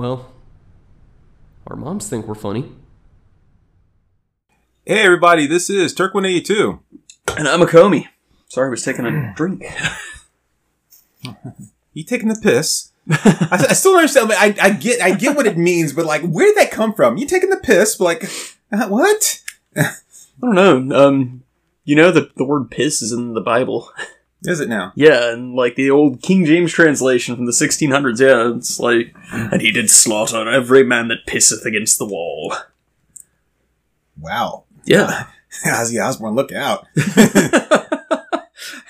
Well, our moms think we're funny. Hey everybody, this is Turk182. And I'm a Comey. Sorry, I was taking a drink. You taking the piss? I, I still don't understand. I, I get, I get what it means, but like, where did that come from? You taking the piss? But like, uh, what? I don't know. Um, you know the the word piss is in the Bible. Is it now? Yeah, and like the old King James translation from the 1600s. Yeah, it's like, and he did slaughter every man that pisseth against the wall. Wow. Yeah, Ozzy Osbourne, look out.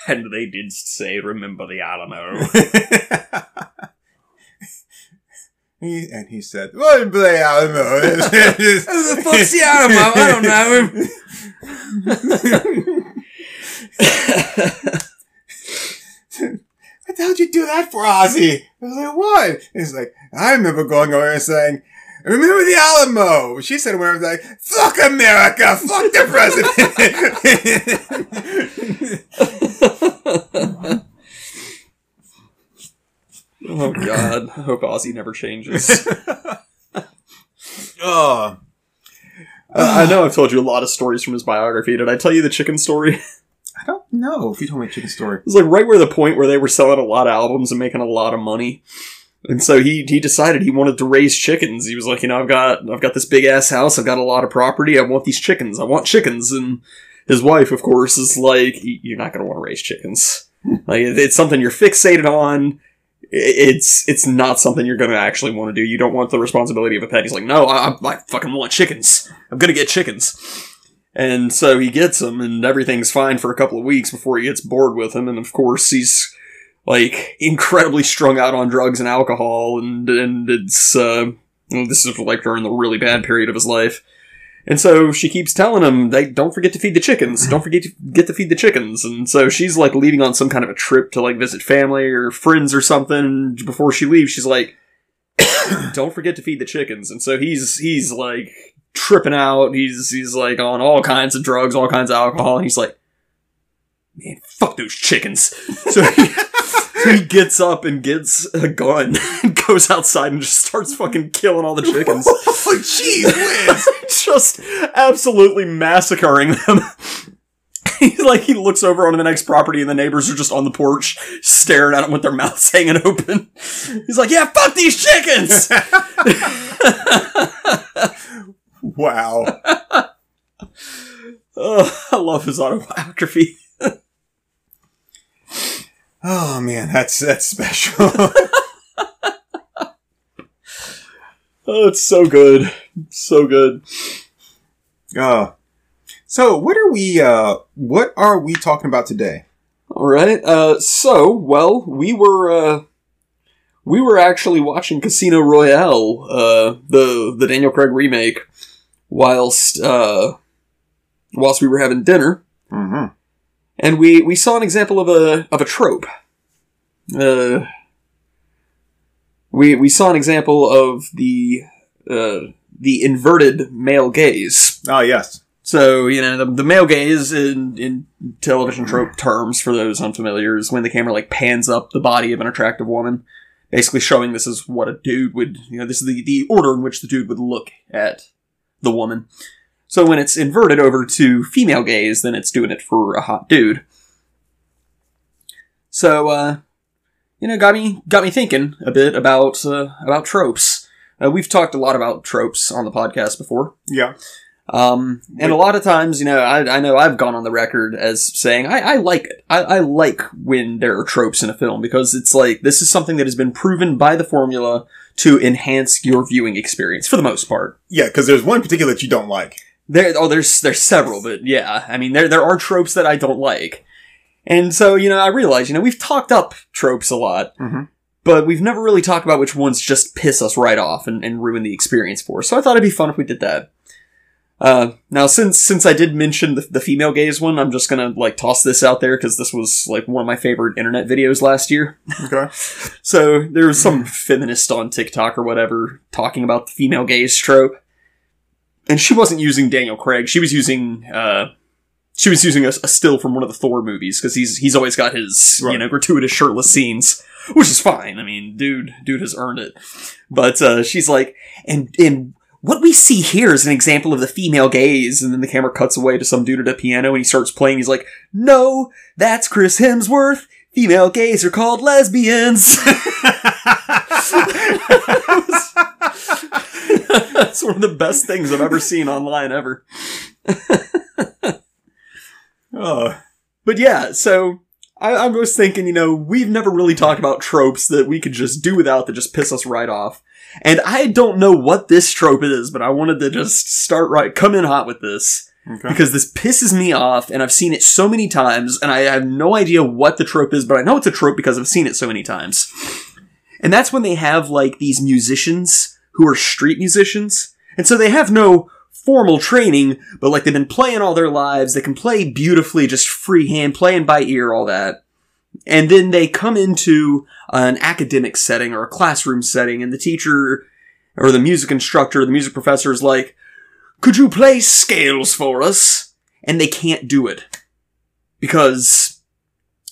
and they did say, "Remember the Alamo." He, and he said, "What play Alamo?" the fuck's the Alamo? I don't know him. What the hell did you do that for, Ozzy? I was like, what? He's like, I remember going over and saying, remember the Alamo? She said, when I was like, fuck America, fuck the president. oh God! I hope Ozzy never changes. oh, Uh, I know I've told you a lot of stories from his biography. Did I tell you the chicken story? I don't know if you told me a chicken story. It was like right where the point where they were selling a lot of albums and making a lot of money. And so he he decided he wanted to raise chickens. He was like, you know, I've got I've got this big ass house, I've got a lot of property, I want these chickens, I want chickens. And his wife, of course, is like, you're not going to want to raise chickens. like it's something you're fixated on. It's it's not something you're going to actually want to do. You don't want the responsibility of a pet. He's like, no, I, I fucking want chickens. I'm going to get chickens. And so he gets him, and everything's fine for a couple of weeks before he gets bored with him. And of course, he's like incredibly strung out on drugs and alcohol, and and it's uh, this is like during the really bad period of his life. And so she keeps telling him, "They don't forget to feed the chickens. Don't forget to get to feed the chickens." And so she's like leaving on some kind of a trip to like visit family or friends or something. And before she leaves, she's like, "Don't forget to feed the chickens." And so he's he's like tripping out. He's he's like on all kinds of drugs, all kinds of alcohol, and he's like, "Man, fuck those chickens." So he, so he gets up and gets a gun, and goes outside and just starts fucking killing all the chickens. Oh, jeez, Liz. just absolutely massacring them. He's like he looks over onto the next property and the neighbors are just on the porch staring at him with their mouths hanging open. He's like, "Yeah, fuck these chickens." Wow. oh, I love his autobiography. Oh man, that's that's special. Oh, it's so good. So good. uh, so what are we? Uh, what are we talking about today? All right. Uh, so, well, we were uh, we were actually watching Casino Royale, uh, the the Daniel Craig remake, whilst uh, whilst we were having dinner, Mm-hmm. and we we saw an example of a of a trope. Uh, we we saw an example of the uh, the inverted male gaze. Oh yes. So, you know, the, the male gaze in, in television trope terms, for those unfamiliar, is when the camera, like, pans up the body of an attractive woman, basically showing this is what a dude would, you know, this is the, the order in which the dude would look at the woman. So when it's inverted over to female gaze, then it's doing it for a hot dude. So, uh, you know, got me, got me thinking a bit about, uh, about tropes. Uh, we've talked a lot about tropes on the podcast before. Yeah. Um, and a lot of times, you know, I, I know I've gone on the record as saying I, I like it. I, I like when there are tropes in a film because it's like this is something that has been proven by the formula to enhance your viewing experience for the most part. Yeah, because there's one particular that you don't like. There, oh, there's there's several, but yeah, I mean, there there are tropes that I don't like, and so you know, I realize, you know, we've talked up tropes a lot, Mhm. but we've never really talked about which ones just piss us right off and, and ruin the experience for us. So I thought it'd be fun if we did that. Uh, now, since since I did mention the, the female gaze one, I'm just gonna like toss this out there because this was like one of my favorite internet videos last year. Okay. So there was some feminist on TikTok or whatever talking about the female gaze trope, and she wasn't using Daniel Craig. She was using uh, she was using a, a still from one of the Thor movies because he's he's always got his you know gratuitous shirtless scenes. which is fine. I mean, dude, dude has earned it. But uh, she's like, and and what we see here is an example of the female gaze, and then the camera cuts away to some dude at a piano, and he starts playing. He's like, "No, that's Chris Hemsworth. Female gays are called lesbians." That's one of the best things I've ever seen online ever. Oh, But yeah, so I, I was thinking, you know, we've never really talked about tropes that we could just do without that just piss us right off. And I don't know what this trope is, but I wanted to just start right, come in hot with this. okay. Because this pisses me off, and I've seen it so many times, and I have no idea what the trope is, but I know it's a trope because I've seen it so many times. And that's when they have, like, these musicians who are street musicians. And so they have no formal training, but, like, they've been playing all their lives. They can play beautifully, just freehand, playing by ear, all that. And then they come into an academic setting or a classroom setting, and the teacher or the music instructor, the music professor is like, could you play scales for us? And they can't do it. Because,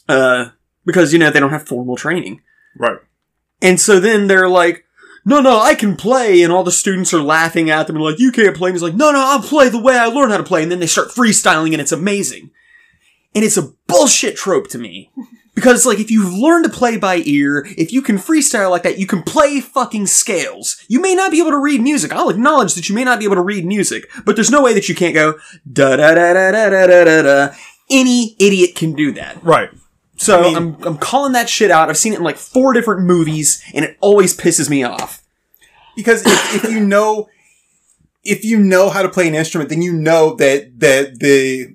uh, because, you know, they don't have formal training. right. And so then they're like, no, no, I can play. And all the students are laughing at them and like, you can't play. And he's like, no, no, I'll play the way I learned how to play. And then they start freestyling and it's amazing. And it's a bullshit trope to me. Because, like, if you've learned to play by ear, if you can freestyle like that, you can play fucking scales. You may not be able to read music. I'll acknowledge that you may not be able to read music, but there's no way that you can't go da da da da da da da da da. Any idiot can do that. Right. So I mean- I'm I'm calling that shit out. I've seen it in like four different movies, and it always pisses me off. Because if, if you know, if you know how to play an instrument, then you know that, that the,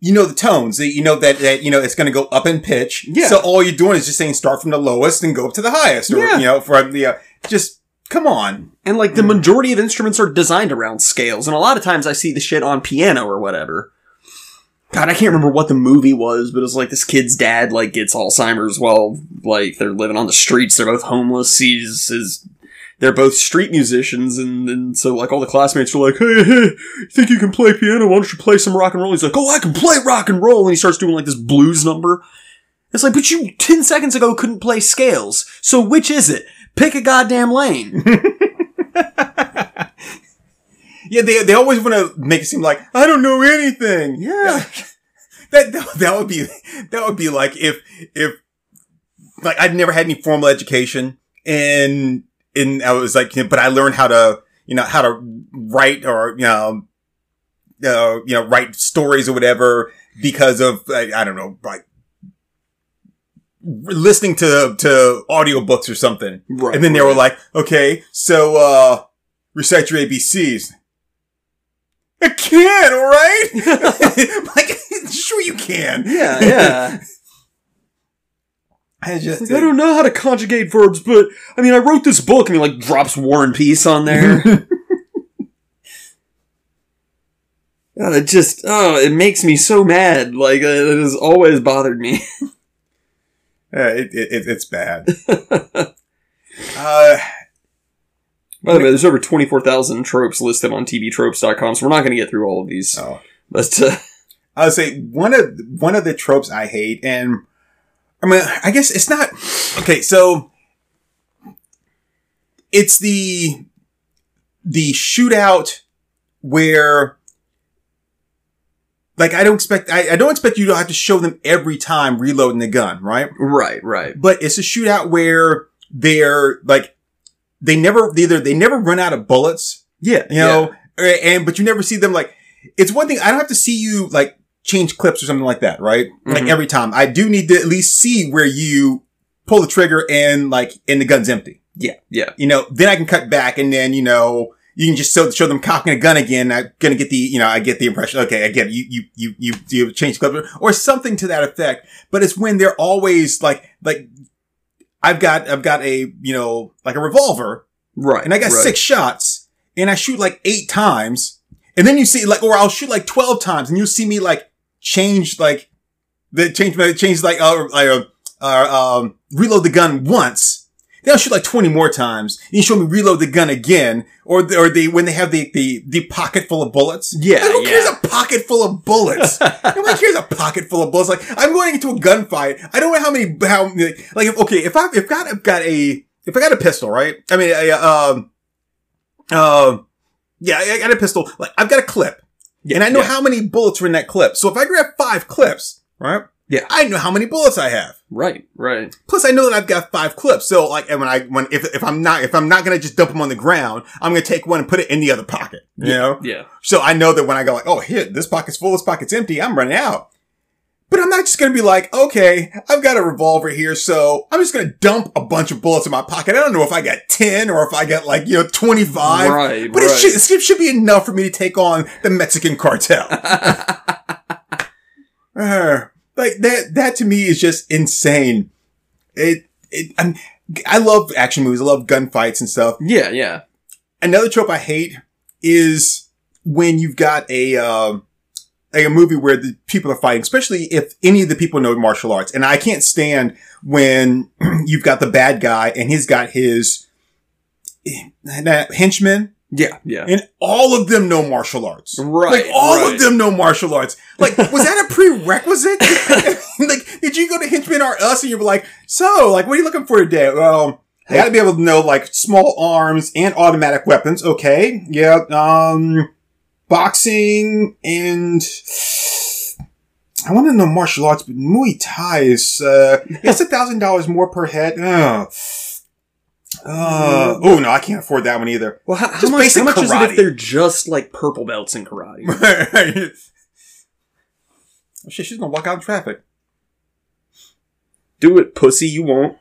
you know the tones, that you know that, that, you know, it's going to go up in pitch. Yeah. So all you're doing is just saying start from the lowest and go up to the highest. Or, Yeah. you know, from the, uh, just, come on. And like the majority of instruments are designed around scales, and a lot of times I see the shit on piano or whatever. God, I can't remember what the movie was, but it was like this kid's dad like gets Alzheimer's while like they're living on the streets. They're both homeless. He's his. They're both street musicians, and, and so like all the classmates are like, "Hey, hey, you think you can play piano? Why don't you play some rock and roll?" He's like, "Oh, I can play rock and roll," and he starts doing like this blues number. It's like, but you ten seconds ago couldn't play scales. So which is it? Pick a goddamn lane. Yeah, they, they always want to make it seem like, I don't know anything. Yeah. that, that, that would be, that would be like if, if, like I'd never had any formal education and, and I was like, you know, but I learned how to, you know, how to write or, you know, uh, you know, write stories or whatever because of, I, I don't know, like, listening to, to audiobooks or something. Right. And then they were like, okay, so, uh, recite your ABCs. I can, alright? like, sure you can. yeah, yeah. I just, Like, I don't know how to conjugate verbs, but I mean, I wrote this book, and he like drops War and Peace on there. God, it just, oh, it makes me so mad. Like, uh, it has always bothered me. Yeah, it, it, it- it's bad. uh, By the way, there's over 24,000 tropes listed on tvtropes.com, so we're not going to get through all of these. oh. But, uh, I would say one of, one of the tropes I hate, and I mean, I guess it's not, okay, so it's the, the shootout where like I don't expect I, I don't expect you to have to show them every time reloading the gun, right? right, right. But it's a shootout where they're like they never either they never run out of bullets, Yeah, you know, or- and but you never see them like it's one thing I don't have to see you like change clips or something like that, right? Like Mhm. every time. I do need to at least see where you pull the trigger and like and the gun's empty. yeah, yeah. You know, then I can cut back and then, you know, you can just show, show them cocking a gun again. I'm gonna get the, you know, I get the impression, okay, I get it. You, you, you, you, you change the clip or something to that effect. But it's when they're always like, like, I've got, I've got a, you know, like a revolver Right. and I got right. six shots and I shoot like eight times. And then you see like, or I'll shoot like 12 times and you'll see me like change like the change, change like, uh, uh, uh, um, reload the gun once. They'll shoot like 20 more times. You show me reload the gun again. Or, the or they, when they have the, the, the pocket full of bullets. Yeah, Like, who yeah. cares a pocket full of bullets? Nobody cares a pocket full of bullets. Like, I'm going into a gunfight. I don't know how many, how, like, if, okay, if I've, if got, I've got a, if I got a pistol, right? I mean, I, um, um, yeah, I got a pistol. Like, I've got a clip. And I know yeah. how many bullets are in that clip. So if I grab five clips, right? Yeah. I know how many bullets I have. Right, right. Plus, I know that I've got five clips. So, like, and when I, when, if, if I'm not, if I'm not gonna just dump them on the ground, I'm gonna take one and put it in the other pocket. You know? Yeah. So I know that when I go like, oh, here, this pocket's full, this pocket's empty, I'm running out. But I'm not just gonna be like, okay, I've got a revolver here, so I'm just gonna dump a bunch of bullets in my pocket. I don't know if I got 10 or if I got like, you know, 25. Right, But it right. should, it should be enough for me to take on the Mexican cartel. Uh, like that, that to me is just insane. It, it, I'm, I love action movies. I love gunfights and stuff. Yeah, yeah. Another trope I hate is when you've got a, um, a movie where the people are fighting, especially if any of the people know martial arts. And I can't stand when you've got the bad guy and he's got his eh, henchmen Yeah, yeah. and all of them know martial arts. Right, Like all right. of them know martial arts. Like, was that a prerequisite? like, did you go to Henchman or Us and you were like, so, like, what are you looking for today? Well, I gotta be able to know, like, small arms and automatic weapons. Okay. Yeah. Um, boxing and I want to know martial arts, but Muay Thai is, uh, it's a thousand dollars more per head. Oh. Uh, oh no, I can't afford that one either. Well, how, how much, how much is it if they're just like purple belts in karate? oh shit, she's gonna walk out in traffic. Do it, pussy, you won't.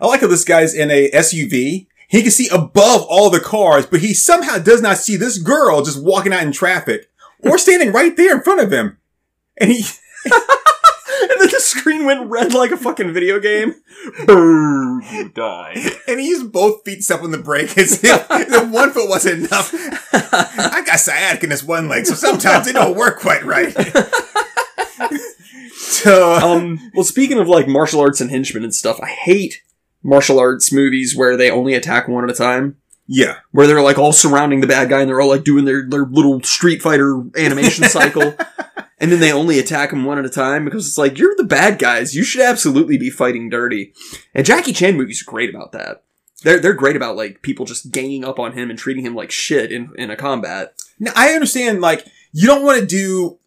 I like how this guy's in a SUV. He can see above all the cars, but he somehow does not see this girl just walking out in traffic or standing right there in front of him. And he, and then the screen went red like a fucking video game. Boom, you die. and he used both feet to on the brake as if the one foot wasn't enough. I got sciatic in this one leg, so sometimes it don't work quite right. so, Um, well, speaking of like martial arts and henchmen and stuff, I hate martial arts movies where they only attack one at a time. yeah. Where they're like all surrounding the bad guy and they're all like doing their, their little Street Fighter animation cycle. And then they only attack him one at a time because it's like, you're the bad guys. You should absolutely be fighting dirty. And Jackie Chan movies are great about that. They're, they're great about like people just ganging up on him and treating him like shit in, in a combat. Now, I understand, like, you don't want to do,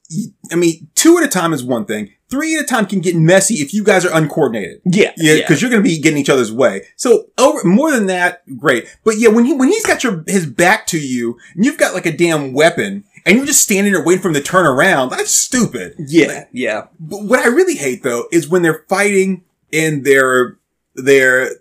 I mean, two at a time is one thing. Three at a time can get messy if you guys are uncoordinated. Yeah. Yeah, because you're going to be getting each other's way. So over more than that, great. But yeah, when he when he's got your his back to you and you've got like a damn weapon and you're just standing there waiting for him to turn around, that's stupid. Yeah. Yeah. But what I really hate though is when they're fighting and they're they're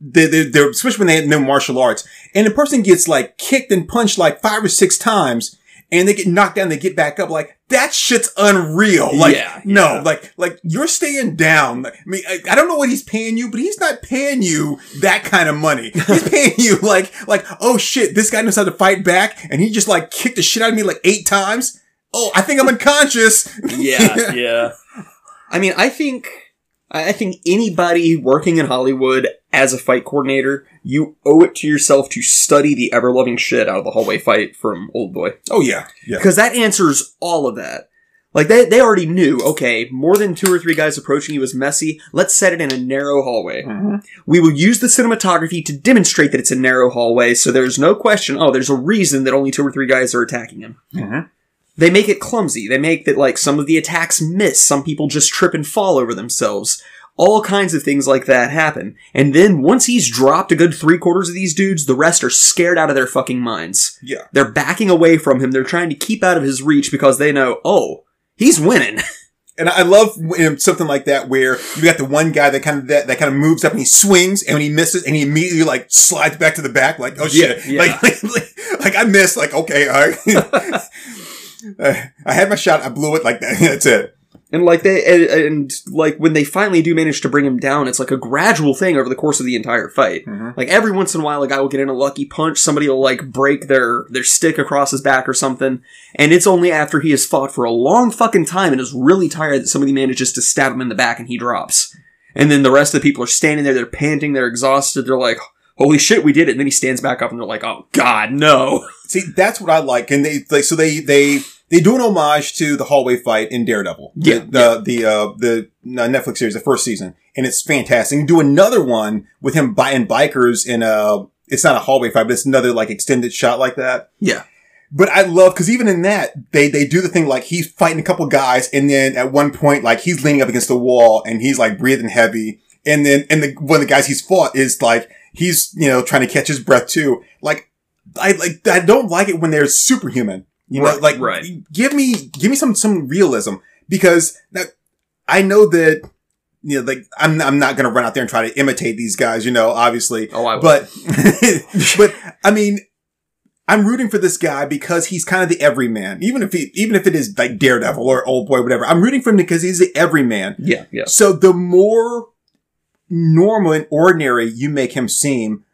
they're, they're, they're especially when they have no martial arts and the person gets like kicked and punched like five or six times and they get knocked down, they get back up. Like that shit's unreal. Like Yeah, no, yeah. like like you're staying down. Like, I mean, I, I don't know what he's paying you, but he's not paying you that kind of money. He's paying you like like oh shit, this guy knows how to fight back, and he just like kicked the shit out of me like eight times. Oh, I think I'm unconscious. yeah, yeah. I mean, I think I I think anybody working in Hollywood as a fight coordinator, you owe it to yourself to study the ever loving shit out of the hallway fight from Old Boy Oh yeah, yeah. because that answers all of that. Like they they already knew. Okay, more than two or three guys approaching you is messy. Let's set it in a narrow hallway. We will use the cinematography to demonstrate that it's a narrow hallway, so there's no question. Oh, there's a reason that only two or three guys are attacking him. Mhm. They make it clumsy. They make that like some of the attacks miss. Some people just trip and fall over themselves. All kinds of things like that happen. And then once he's dropped a good three quarters of these dudes, the rest are scared out of their fucking minds. Yeah. They're backing away from him. They're trying to keep out of his reach because they know, oh, he's winning. And I love something like that where you got the one guy that kind of that, that kind of moves up and he swings and when he misses and he immediately like slides back to the back like oh shit Yeah, yeah. Like, like like I missed like okay all right I had my shot I blew it like that that's it And like they and, and like when they finally do manage to bring him down, it's like a gradual thing over the course of the entire fight. Mhm. Like every once in a while, a guy will get in a lucky punch. Somebody will like break their their stick across his back or something. And it's only after he has fought for a long fucking time and is really tired that somebody manages to stab him in the back and he drops. And then the rest of the people are standing there, they're panting, they're exhausted, they're like, holy shit, we did it. And then he stands back up and they're like, oh god, no. See, that's what I like. And they, like, so they, they, they do an homage to the hallway fight in Daredevil. Yeah, The, the, the, uh, the uh, Netflix series, the first season. And it's fantastic. And do another one with him buying bikers in a, it's not a hallway fight, but it's another like extended shot like that. Yeah. But I love, cause even in that, they, they do the thing like he's fighting a couple guys and then at one point, like he's leaning up against the wall and he's like breathing heavy. And then, and the, one of the guys he's fought is like, he's, you know, trying to catch his breath too. Like, I like, I don't like it when they're superhuman. You know, like, right. give me, give me some, some realism because now I know that, you know, like, I'm, I'm not going to run out there and try to imitate these guys, you know, obviously. Oh, I would. But, but I mean, I'm rooting for this guy because he's kind of the everyman. Even if he, even if it is like Daredevil or Old Boy, whatever. I'm rooting for him because he's the everyman. Yeah, yeah. So the more normal and ordinary you make him seem,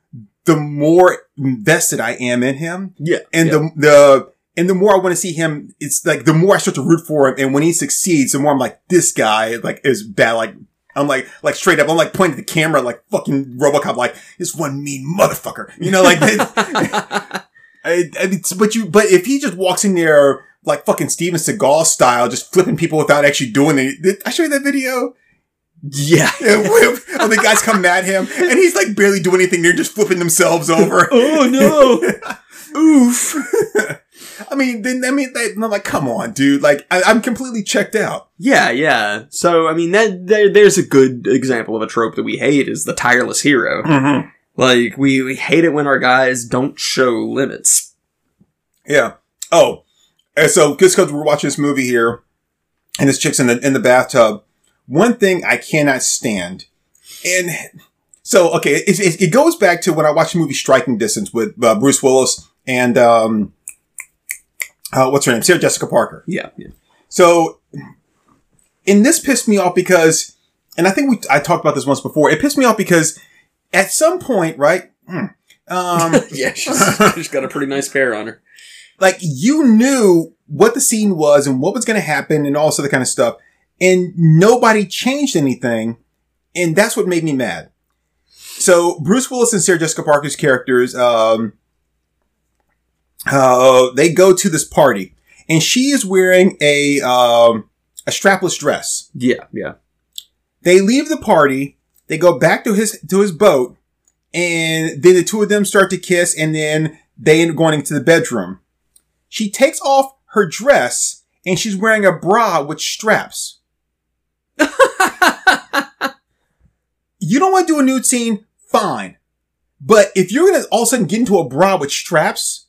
the more invested I am in him. Yeah. And yeah. the, the, and the more I want to see him, it's like, the more I start to root for him. And when he succeeds, the more I'm like, this guy, like, is bad. Like, I'm like, like straight up, I'm like pointing at the camera, like fucking Robocop, like, this one mean motherfucker. You know, like, I, but you, but if he just walks in there, like fucking Steven Seagal style, just flipping people without actually doing it. Did I show you that video? Yeah. And the guys come at him and he's like barely doing anything. They're just flipping themselves over. oh no. Oof. I mean, then, I mean, they, I'm like, come on, dude. Like, I, I'm completely checked out. Yeah, yeah. So I mean that there, there's a good example of a trope that we hate is the tireless hero. Mm-hmm. Like we, we hate it when our guys don't show limits. Yeah. Oh, and so just because we're watching this movie here, and this chick's in the in the bathtub, one thing I cannot stand, and so okay, it, it, it goes back to when I watched the movie Striking Distance with uh, Bruce Willis and um, uh, what's her name, Sarah Jessica Parker. Yeah, yeah. So, and this pissed me off because, and I think we I talked about this once before. It pissed me off because at some point, right? hmm, Um, yeah, she's, she's got a pretty nice pair on her. like you knew what the scene was and what was going to happen and all this other kind of stuff and nobody changed anything. And that's what made me mad. So bruce willis and sarah jessica parker's characters um uh they go to this party. And she is wearing a um a strapless dress. Yeah, yeah. they leave the party. They go back to his to his boat. And then the two of them start to kiss. And then they end up going into the bedroom. She takes off her dress and she's wearing a bra with straps you don't want to do a nude scene fine but if you're gonna all of a sudden get into a bra with straps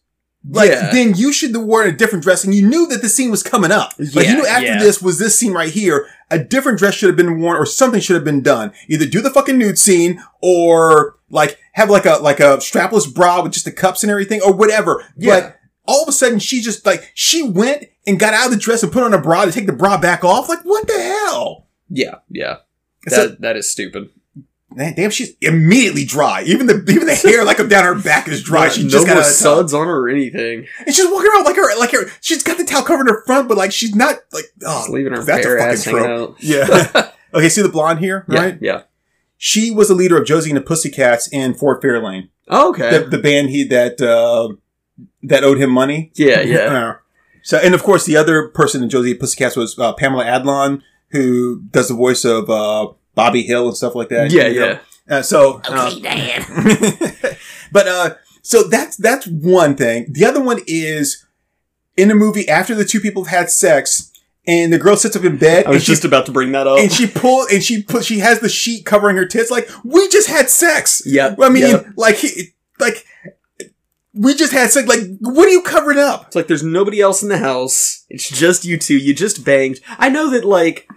like Yeah. then you should have worn a different dress and you knew that the scene was coming up like Yeah, you knew after yeah. this was this scene right here a different dress should have been worn or something should have been done either do the fucking nude scene or like have like a like a strapless bra with just the cups and everything or whatever Yeah. but all of a sudden she just like she went and got out of the dress and put on a bra to take the bra back off like what the hell Yeah, yeah. That, that is stupid. Damn, she's immediately dry. Even the even the hair like up down her back is dry. Yeah, she no just got more out of the tub. suds on her or anything. and she's walking around like her like her. She's got the towel covering her front, but like she's not like oh, Just leaving her that's a bare fucking ass hanging trope. out. Yeah. okay, see the blonde here, right? yeah. She was the leader of Josie and the Pussycats in Ford Fairlane, Oh, okay. the, the band he that uh, that owed him money. yeah, yeah. Uh, so, and of course, the other person in Josie and Pussycats was uh, Pamela Adlon, who does the voice of uh, Bobby Hill and stuff like that. Yeah, yeah. Uh, so, okay, Dad. but uh, so that's that's one thing. The other one is in the movie after the two people have had sex, and the girl sits up in bed, I was and she just about to bring that up. and she pull and she put she has the sheet covering her tits. Like we just had sex. yeah. I mean, yeah. like he, like we just had sex. Like what are you covering up? It's like there's nobody else in the house. It's just you two. You just banged. I know that like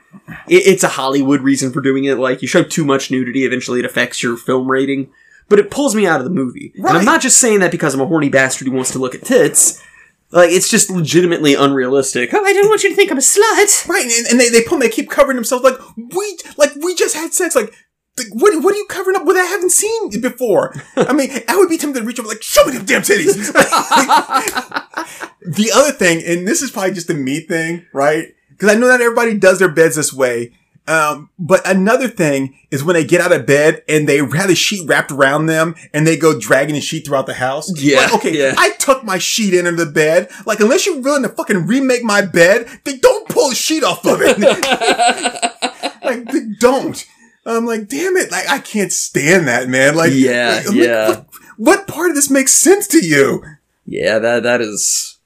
it, it's a Hollywood reason for doing it. Like you show too much nudity, eventually it affects your film rating. But it pulls me out of the movie. And I'm not just saying that because I'm a horny bastard who wants to look at tits. Like it's just legitimately unrealistic. Oh, I don't want you to think I'm a slut. Right, and, and they they pull, they keep covering themselves. Like we like we just had sex. Like. like, What, what are you covering up with? I haven't seen before. I mean, I would be tempted to reach over like, show me them damn titties. the other thing, and this is probably just a me thing, right? Because I know not everybody does their beds this way. Um, but another thing is when they get out of bed and they have the sheet wrapped around them and they go dragging the sheet throughout the house. Yeah, Like, okay, yeah. I tuck my sheet in under the bed. Like, unless you're willing to fucking remake my bed, they don't pull the sheet off of it. like, they don't. I'm like, damn it. Like, I can't stand that, man. Like, Yeah, like, yeah. What, what part of this makes sense to you? Yeah, that that is.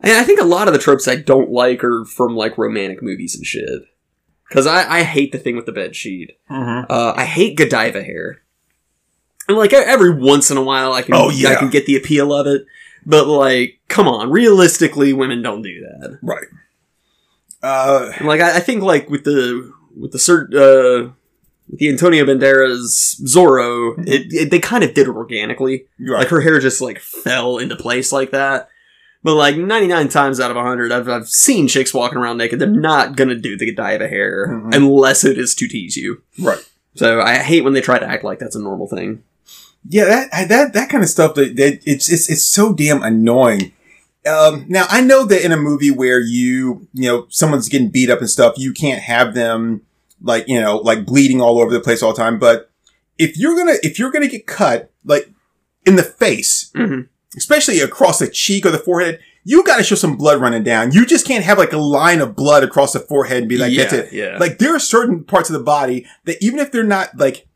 And I think a lot of the tropes I don't like are from like romantic movies and shit. Because I, I hate the thing with the bed sheet. Mm-hmm. Uh, I hate Godiva hair. And like every once in a while, I can Oh, yeah. I can get the appeal of it. But like, come on, realistically, women don't do that. Right. Uh, And like, I, I think like with the with the cert, uh, with the Antonio Banderas Zorro, it, it, they kind of did it organically. right. Like her hair just like fell into place like that. But like 99 times out of 100, I've, I've seen chicks walking around naked. They're not gonna do the Godiva hair Mhm. unless it is to tease you. right. So I hate when they try to act like that's a normal thing. Yeah, that that that kind of stuff that, that it's it's it's so damn annoying. Um, now I know that in a movie where you you know someone's getting beat up and stuff, you can't have them like you know like bleeding all over the place all the time. But if you're gonna if you're gonna get cut like in the face, Mhm. Especially across the cheek or the forehead, you got to show some blood running down. You just can't have like a line of blood across the forehead and be like, yeah, that's it. yeah. Like there are certain parts of the body that even if they're not like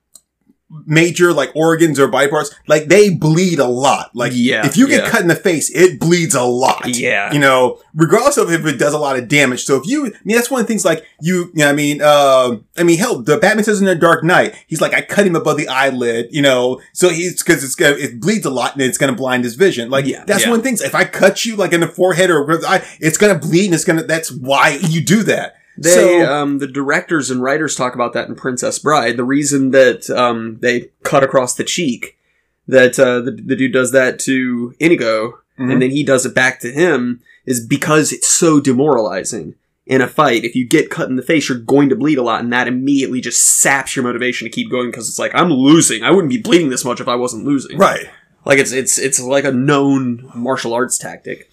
major like organs or body parts, like they bleed a lot. Like Yeah, if you get yeah. cut in the face, it bleeds a lot. Yeah. You know, regardless of if it does a lot of damage. So if you, I mean, that's one of the things like you, you know, I mean, um, I mean, hell, the Batman says in the Dark Knight, he's like, I cut him above the eyelid, you know, so he's, cause it's gonna, it bleeds a lot and it's gonna blind his vision. Like, Yeah, that's yeah. one of the things. If I cut you like in the forehead or the eye, it's gonna bleed and it's gonna, that's why you do that. They, so, um, the directors and writers talk about that in Princess Bride. The reason that um, they cut across the cheek, that uh, the, the dude does that to Inigo, Mhm. and then he does it back to him, is because it's so demoralizing in a fight. If you get cut in the face, you're going to bleed a lot, and that immediately just saps your motivation to keep going because it's like I'm losing. I wouldn't be bleeding this much if I wasn't losing. right. Like it's it's it's like a known martial arts tactic.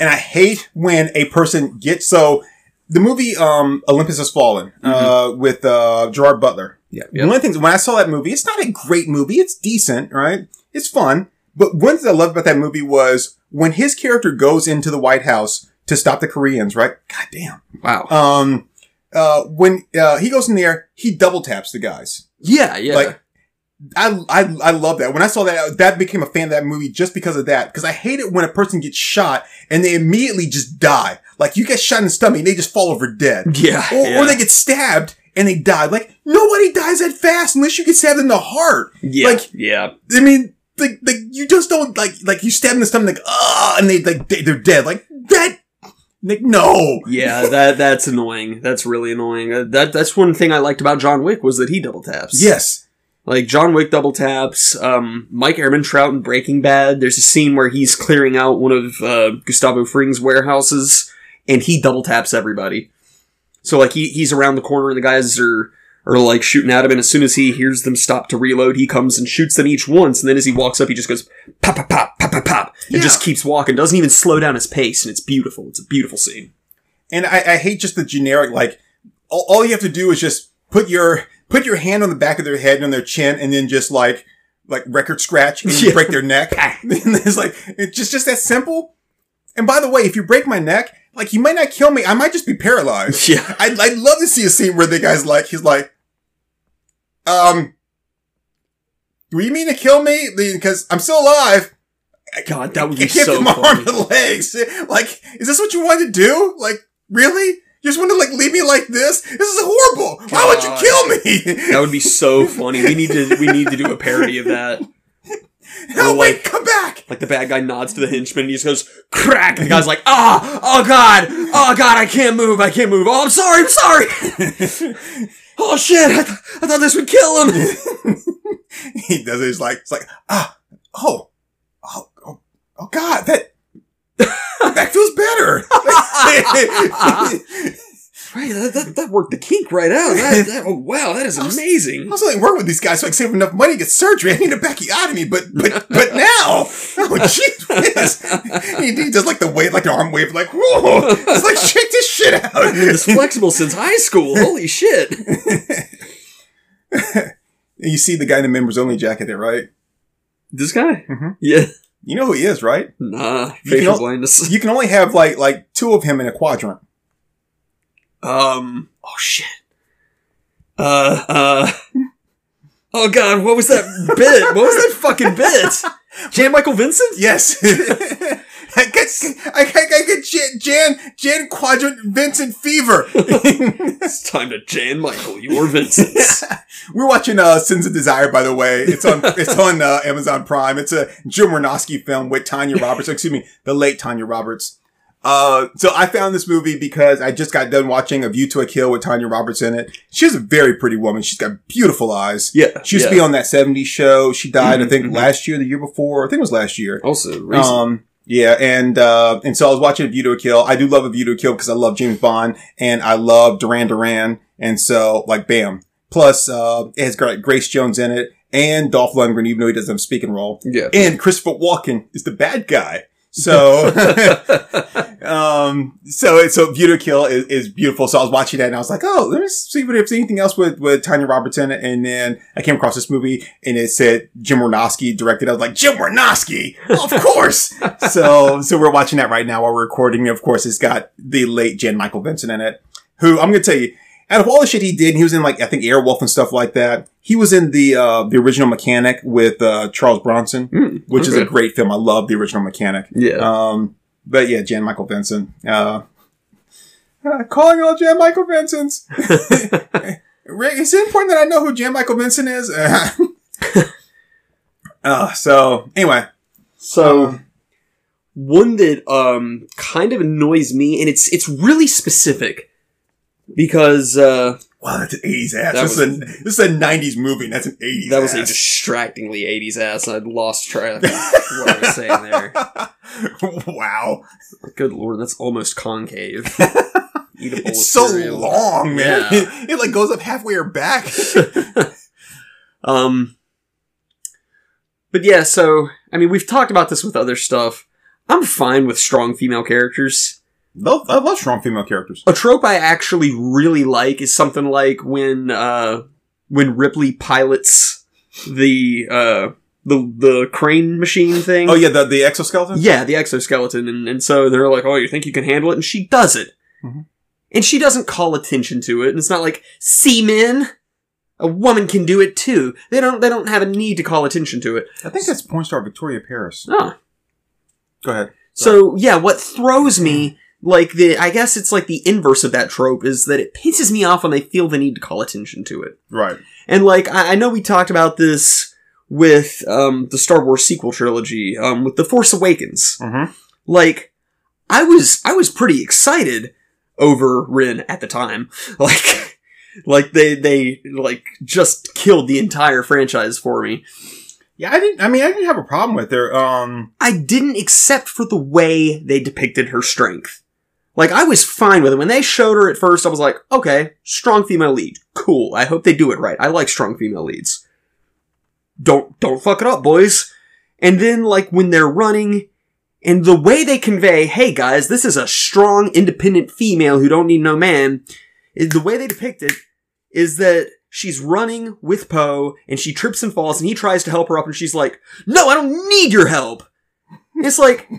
and I hate when a person gets so the movie um Olympus Has Fallen uh with uh Gerard Butler. Yeah. One of the things when I saw that movie, it's not a great movie. It's decent, right? It's fun. But one thing I loved about that movie was when his character goes into the White House to stop the Koreans, right? God damn. Wow. Um uh when uh he goes in there, he double taps the guys. yeah. Yeah. Like I, I, I love that. When I saw that, that became a fan of that movie just because of that. Because I hate it when a person gets shot and they immediately just die. Like you get shot in the stomach and they just fall over dead. yeah. Or, yeah. or they get stabbed and they die. Like nobody dies that fast unless you get stabbed in the heart. yeah. like- yeah. I mean, like, like you just don't like, like you stab in the stomach, like, ah, and they, like, they, they're dead. Like that, like, no. Yeah, that that's annoying. That's really annoying. Uh, that that's one thing I liked about John Wick was that he double taps. Yes. Like John Wick double taps. Um, Mike Ehrmantraut in Breaking Bad. There's a scene where he's clearing out one of uh, Gustavo Fring's warehouses, and he double taps everybody. So like he he's around the corner, and the guys are are like shooting at him, and as soon as he hears them stop to reload, he comes and shoots them each once, and then as he walks up, he just goes pop pop pop pop pop pop, and Yeah. just keeps walking. Doesn't even slow down his pace, and it's beautiful. It's a beautiful scene. And I, I hate just the generic, like, all, all you have to do is just put your, put your hand on the back of their head and on their chin and then just like, like record scratch and you break their neck. and it's like, it's just, just that simple. And by the way, if you break my neck, like, you might not kill me. I might just be paralyzed. Yeah. I'd, I'd love to see a scene where the guy's like, he's like, um, do you mean to kill me? Because I'm still alive. God, that would be I can't so put my arm and legs. Like, is this what you wanted to do? Like, really? You just want to like leave me like this? This is horrible. Why would you kill me? That would be so funny. We need to we need to do a parody of that. no, wait, like- come back. Like the bad guy nods to the henchman and he just goes crack. And the guy's like, ah, oh god, oh god, I can't move, I can't move. Oh, I'm sorry, I'm sorry. oh shit, I, th- I thought this would kill him. he does it. He's like, it's like, ah, oh, oh, oh, oh God, that that feels better. Right, that, that, that worked the kink right out. That, that, oh wow, that is amazing. I was only working with these guys so I can save enough money to get surgery. I need a backiotomy, but but but now, oh jeez, he, he does like the wave, like the arm wave, like whoa, it's like shake this shit out. This flexible since high school. Holy shit. you see the guy in the members only jacket there, right? This guy? Mhm. Yeah. You know who he is, right? Nah. You Facial can- blindness. You can only have like like two of him in a quadrant. Um. Oh shit. Uh. Uh. Oh god, what was that bit? What was that fucking bit? Jan Michael Vincent? Yes. I get I get, I get Jan, Jan Jan Quadrant Vincent fever. It's time to Jan Michael, your Vincent. We're watching uh, Sins of Desire, by the way. It's on it's on uh, Amazon Prime. It's a Jim Wynorski film with Tanya Roberts. excuse me, the late Tanya Roberts. Uh, so I found this movie because I just got done watching A View to a Kill with Tanya Roberts in it. She's a very pretty woman. She's got beautiful eyes. Yeah. She used yeah. to be on that 70s show. She died, I Mhm, think, mhm. last year, the year before. I think it was last year. Also, recent. Um, yeah, and uh, and so I was watching A View to a Kill. I do love A View to a Kill because I love James Bond and I love Duran Duran, and so like, bam. Plus, uh, it has got Grace Jones in it and Dolph Lundgren, even though he doesn't have a speaking role, yeah. and Christopher Walken is the bad guy. So, um, so it's so View to Kill is, is beautiful. So I was watching that and I was like, oh, let me see if there's anything else with with Tanya Robertson. And then I came across this movie and it said Jim Wynorski directed. I was like, Jim Wynorski, of course. so so we're watching that right now while we're recording. Of course, it's got the late Jan Michael Vincent in it, who I'm gonna tell you. Out of all the shit he did, he was in like I think Airwolf and stuff like that. He was in the uh the original Mechanic with uh Charles Bronson, Hmm, which is a great film. I love the original Mechanic. Yeah. Um, but yeah, Jan Michael Vincent. Uh, uh, calling all Jan Michael Vincents. Rick, is it important that I know who Jan Michael Vincent is? uh, so anyway, so um, one that um kind of annoys me, and it's it's really specific because uh wow, that's an '80s ass. This, is a, this is a '90s movie. and That's an '80s. that was a distractingly 80s ass. I lost track of what I was saying there. wow, Good lord, that's almost concave. Eat a bowl of it's so cereal. long, man. Yeah. It, like goes up halfway her back. um, but yeah, so I mean, we've talked about this with other stuff. I'm fine with strong female characters. I love strong female characters. A trope I actually really like is something like when uh when Ripley pilots the uh the the crane machine thing. Oh yeah, the the exoskeleton. Yeah, the exoskeleton, and, and so they're like, "Oh, you think you can handle it?" And she does it, Mhm. and she doesn't call attention to it. And it's not like seamen. A woman can do it too. They don't. They don't have a need to call attention to it. I think that's porn star Victoria Paris. Oh, Go ahead. so yeah. What throws me, like the, I guess it's like the inverse of that trope, is that it pisses me off when they feel the need to call attention to it. Right. And like, I, I know we talked about this with um, the Star Wars sequel trilogy, um, with the Force Awakens. Mm-hmm. like I was I was pretty excited over Rin at the time. Like like they they like just killed the entire franchise for me. Yeah, I didn't. I mean, I didn't have a problem with her. Um, I didn't accept for the way they depicted her strength. Like I was fine with it when they showed her at first. I was like, okay, strong female lead, cool. I hope they do it right. I like strong female leads. Don't don't fuck it up, boys. And then like when they're running, and the way they convey, hey guys, this is a strong, independent female who don't need no man. The way they depict it is that she's running with Poe and she trips and falls and he tries to help her up and she's like, no, I don't need your help. It's like,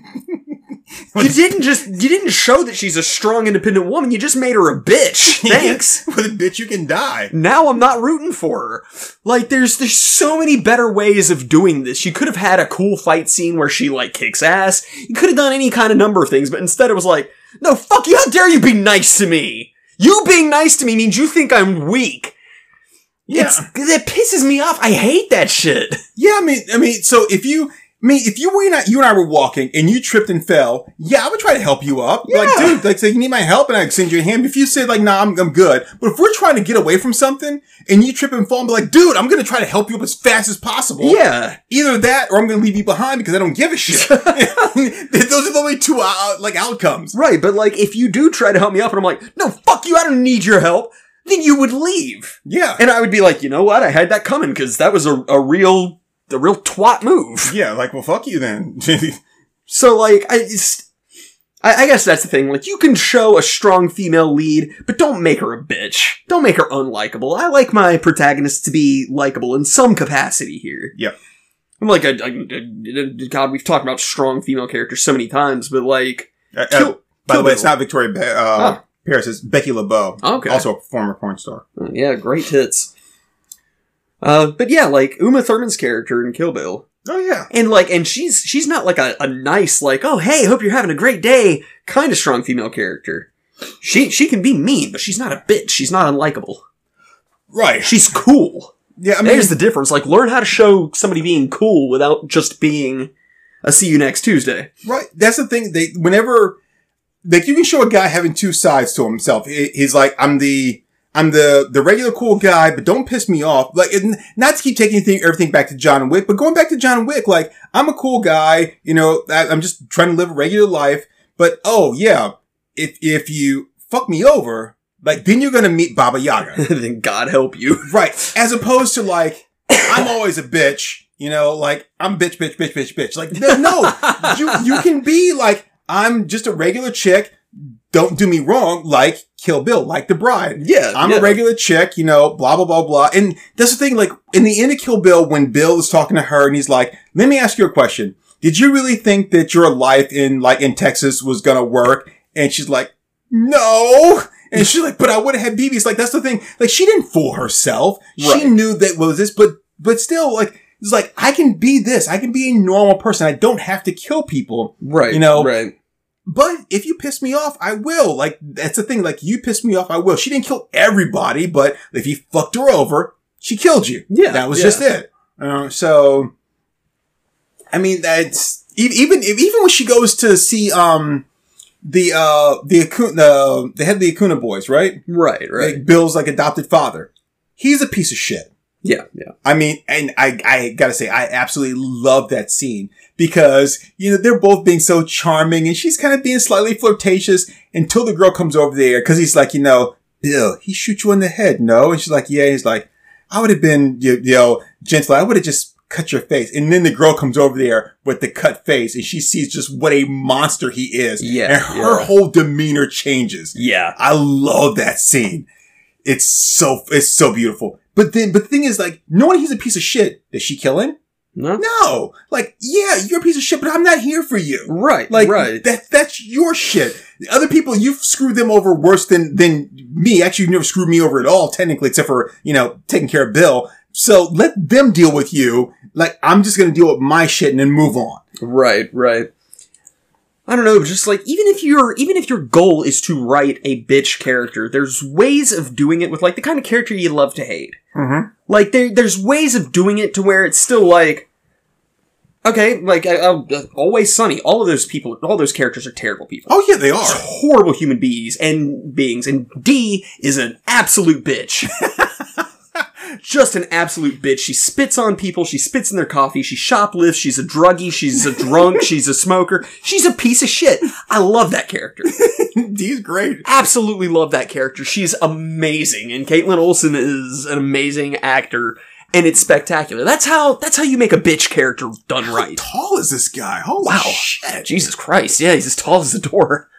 you didn't just, you didn't show that she's a strong, independent woman. You just made her a bitch. Thanks. with a bitch, you can die. Now I'm not rooting for her. Like, there's, there's so many better ways of doing this. You could have had a cool fight scene where she, like, kicks ass. You could have done any kind of number of things, but instead it was like, no, fuck you, how dare you be nice to me? You being nice to me means you think I'm weak. Yeah. It's, that pisses me off. I hate that shit. Yeah, I mean, I mean, so if you, I mean, if you were not, you and I were walking and you tripped and fell, yeah, I would try to help you up. Like, dude, like, say you need my help and I send you a hand. If you said like, nah, I'm, I'm good. But if we're trying to get away from something and you trip and fall and be like, dude, I'm going to try to help you up as fast as possible. Yeah. Either that or I'm going to leave you behind because I don't give a shit. Those are the only two, uh, like, outcomes. Right, but like, if you do try to help me up and I'm like, no, fuck you, I don't need your help, then you would leave. Yeah. And I would be like, you know what? I had that coming because that was a, a real, a real twat move. Yeah, like, well, fuck you then. So like, I I, I guess that's the thing. Like, you can show a strong female lead, but don't make her a bitch. Don't make her unlikable. I like my protagonists to be likable in some capacity here. Yep. I'm like, I, I- God, we've talked about strong female characters so many times, but like, Uh, uh, Kill- by Kill the way, it's not Victoria Be- uh, Ah. Paris. It's Becky LeBeau. Okay. Also a former porn star. yeah, great hits. Uh, but yeah, like Uma Thurman's character in Kill Bill, Oh yeah. and like, and she's she's not like a, a nice like, oh hey, hope you're having a great day, kind of strong female character. She she can be mean, but she's not a bitch. She's not unlikable. Right. She's cool. Yeah. I mean, There's the difference. Like, learn how to show somebody being cool without just being a see you next Tuesday. Right. That's the thing. They whenever like you can show a guy having two sides to himself. He's like, I'm the I'm the the regular cool guy, but don't piss me off. Like, not to keep taking anything, everything back to John Wick, but going back to John Wick, like I'm a cool guy. You know, I, I'm just trying to live a regular life. But oh yeah, if if you fuck me over, like then you're gonna meet Baba Yaga. then God help you. Right. As opposed to like, I'm always a bitch, you know, like I'm bitch, bitch, bitch, bitch, bitch. Like, no, no, you, you can be like, I'm just a regular chick. Don't do me wrong. Like Kill Bill, like the bride. Yeah, I'm yeah. a regular chick, you know, blah, blah, blah, blah. And that's the thing, like, in the end of Kill Bill, when Bill is talking to her and he's like, let me ask you a question. Did you really think that your life in, like, in Texas was gonna work? And she's like, no. And she's like, but I would have had BBs. Like, that's the thing. Like, she didn't fool herself. She knew that was this, but, but still, like, it's like, I can be this. I can be a normal person. I don't have to kill people. Right. You know, right. But if you piss me off, I will. Like, that's the thing. Like, you piss me off, I will. She didn't kill everybody, but if you fucked her over, she killed you. Yeah, That was yeah. just it. Uh, so, I mean, that's, even, even when she goes to see, um, the, uh, the, Akuna, the, the head of the Akuna boys, right? Right. Right. Like, Bill's like adopted father. He's a piece of shit. Yeah. Yeah. I mean, and I, I gotta say, I absolutely love that scene because, you know, they're both being so charming and she's kind of being slightly flirtatious until the girl comes over there because he's like, you know, Bill, he shoot you in the head, no? And she's like, yeah. He's like, I would have been, you, you know, gentle. I would have just cut your face. And then the girl comes over there with the cut face and she sees just what a monster he is. Yeah, And her yeah. whole demeanor changes. Yeah. I love that scene. It's so, it's so beautiful. But then, but the thing is, like, knowing he's a piece of shit, does she kill him? No. No. Like, yeah, you're a piece of shit, but I'm not here for you. Right. Like, right. that, that's your shit. The other people, you've screwed them over worse than, than me. Actually, you've never screwed me over at all, technically, except for, you know, taking care of Bill. So let them deal with you. Like, I'm just gonna deal with my shit and then move on. Right, right. I don't know, just like even if your even if your goal is to write a bitch character, there's ways of doing it with like the kind of character you love to hate. Mm-hmm. Like there there's ways of doing it to where it's still like okay, like I, I, always sunny. All of those people, all those characters are terrible people. Oh yeah, they are. Horrible human beings and beings, and Dee is an absolute bitch. Just an absolute bitch. She spits on people. She spits in their coffee. She shoplifts. She's a druggie. She's a drunk. she's a smoker. She's a piece of shit. I love that character. He's great. Absolutely love that character. She's amazing, and Kaitlin Olson is an amazing actor, and it's spectacular. That's how. That's how you make a bitch character done right. Tall is this guy? Holy Wow. shit. Jesus Christ, yeah, he's as tall as a door.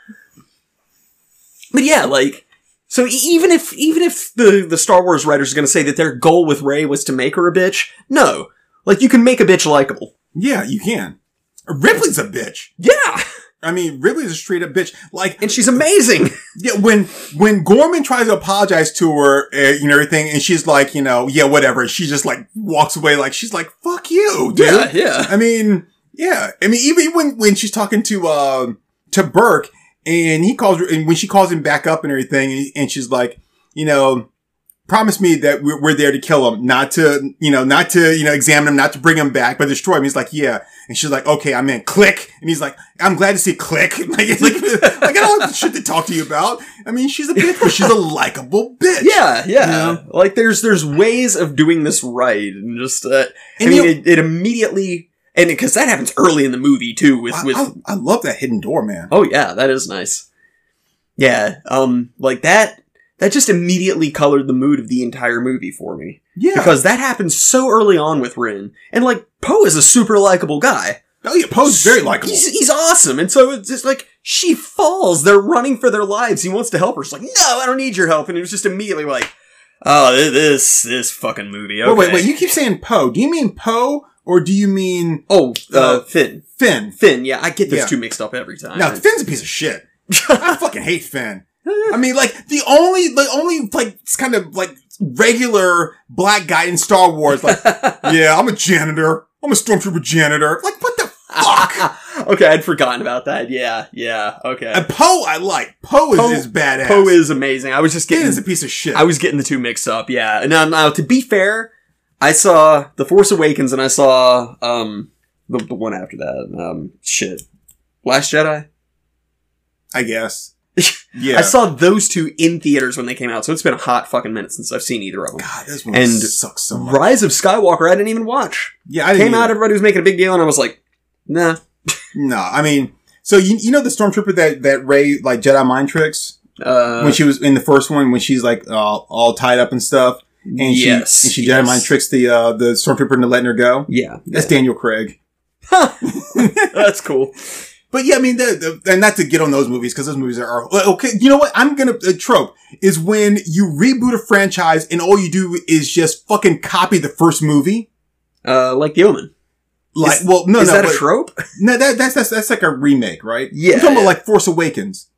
But yeah, like, so even if even if the the Star Wars writers are going to say that their goal with Rey was to make her a bitch, no, like you can make a bitch likable. Yeah, you can. Ripley's a bitch. Yeah, I mean, Ripley's a straight up bitch. Like, and she's amazing. yeah, when when Gorman tries to apologize to her, uh, you know everything, and she's like, you know, yeah, whatever. She just like walks away, like she's like, "Fuck you, dude." Yeah, yeah. I mean, yeah. I mean, even when when she's talking to uh to Burke, and he calls her, and when she calls him back up and everything, and she's like, you know. Promise me that we're, we're there to kill him, not to, you know, not to, you know, examine him, not to bring him back, but destroy him. He's like, yeah. And she's like, okay, I'm in. Click. And he's like, I'm glad to see click. Like, like, like I don't have shit to talk to you about. I mean, she's a bitch, but she's a likable bitch. Yeah, yeah. Yeah. Like there's there's ways of doing this right, and just uh, I mean, you- it, it immediately and because that happens early in the movie too with I, with I, I love that hidden door, man. Oh yeah, that is nice. Yeah, um, like that. That just immediately colored the mood of the entire movie for me Yeah. because that happens so early on with Rin, and like Poe is a super likable guy. Oh yeah, Poe's very likable. He's, he's awesome. And so it's just like, she falls. They're running for their lives. He wants to help her. She's like, no, I don't need your help. And it was just immediately like, oh, this, this fucking movie. Okay. Wait, wait, wait. You keep saying Poe. Do you mean Poe or do you mean oh, uh, Uh, Finn. Finn? Finn, yeah, I get those Yeah. two mixed up every time. Now Finn's a piece of shit. I fucking hate Finn. I mean, like the only, the only like it's kind of like regular black guy in Star Wars. Like, yeah, I'm a janitor. I'm a stormtrooper janitor. Like, what the fuck? okay, I'd forgotten about that. Yeah, yeah, okay. and Poe, I like. Poe is, Poe- is badass. Poe is amazing. I was just Finn getting is a piece of shit. I was getting the two mixed up. Yeah. And now, now to be fair, I saw The Force Awakens and I saw um the, the one after that. Um, shit, Last Jedi. I guess. Yeah. I saw those two in theaters when they came out, so it's been a hot fucking minute since I've seen either of them. God, this movie And sucks so much. Rise of Skywalker, I didn't even watch. Yeah, I didn't Came out, everybody was making a big deal, and I was like, nah. No, I mean, so you you know the stormtrooper that that Rey like Jedi mind tricks Uh, when she was in the first one when she's like uh, all tied up and stuff, and yes, she and she yes. Mind tricks the uh, the stormtrooper into letting her go. Yeah, That's Daniel Craig. that's cool. But yeah, I mean, the, the, and not to get on those movies because those movies are, are okay. You know what? I'm gonna a trope is when you reboot a franchise and all you do is just fucking copy the first movie. Uh, like The Omen. Like, Is- well, no, Is no, that a trope? no, that, that's that's that's like a remake, right? Yeah, I'm talking yeah. about like Force Awakens.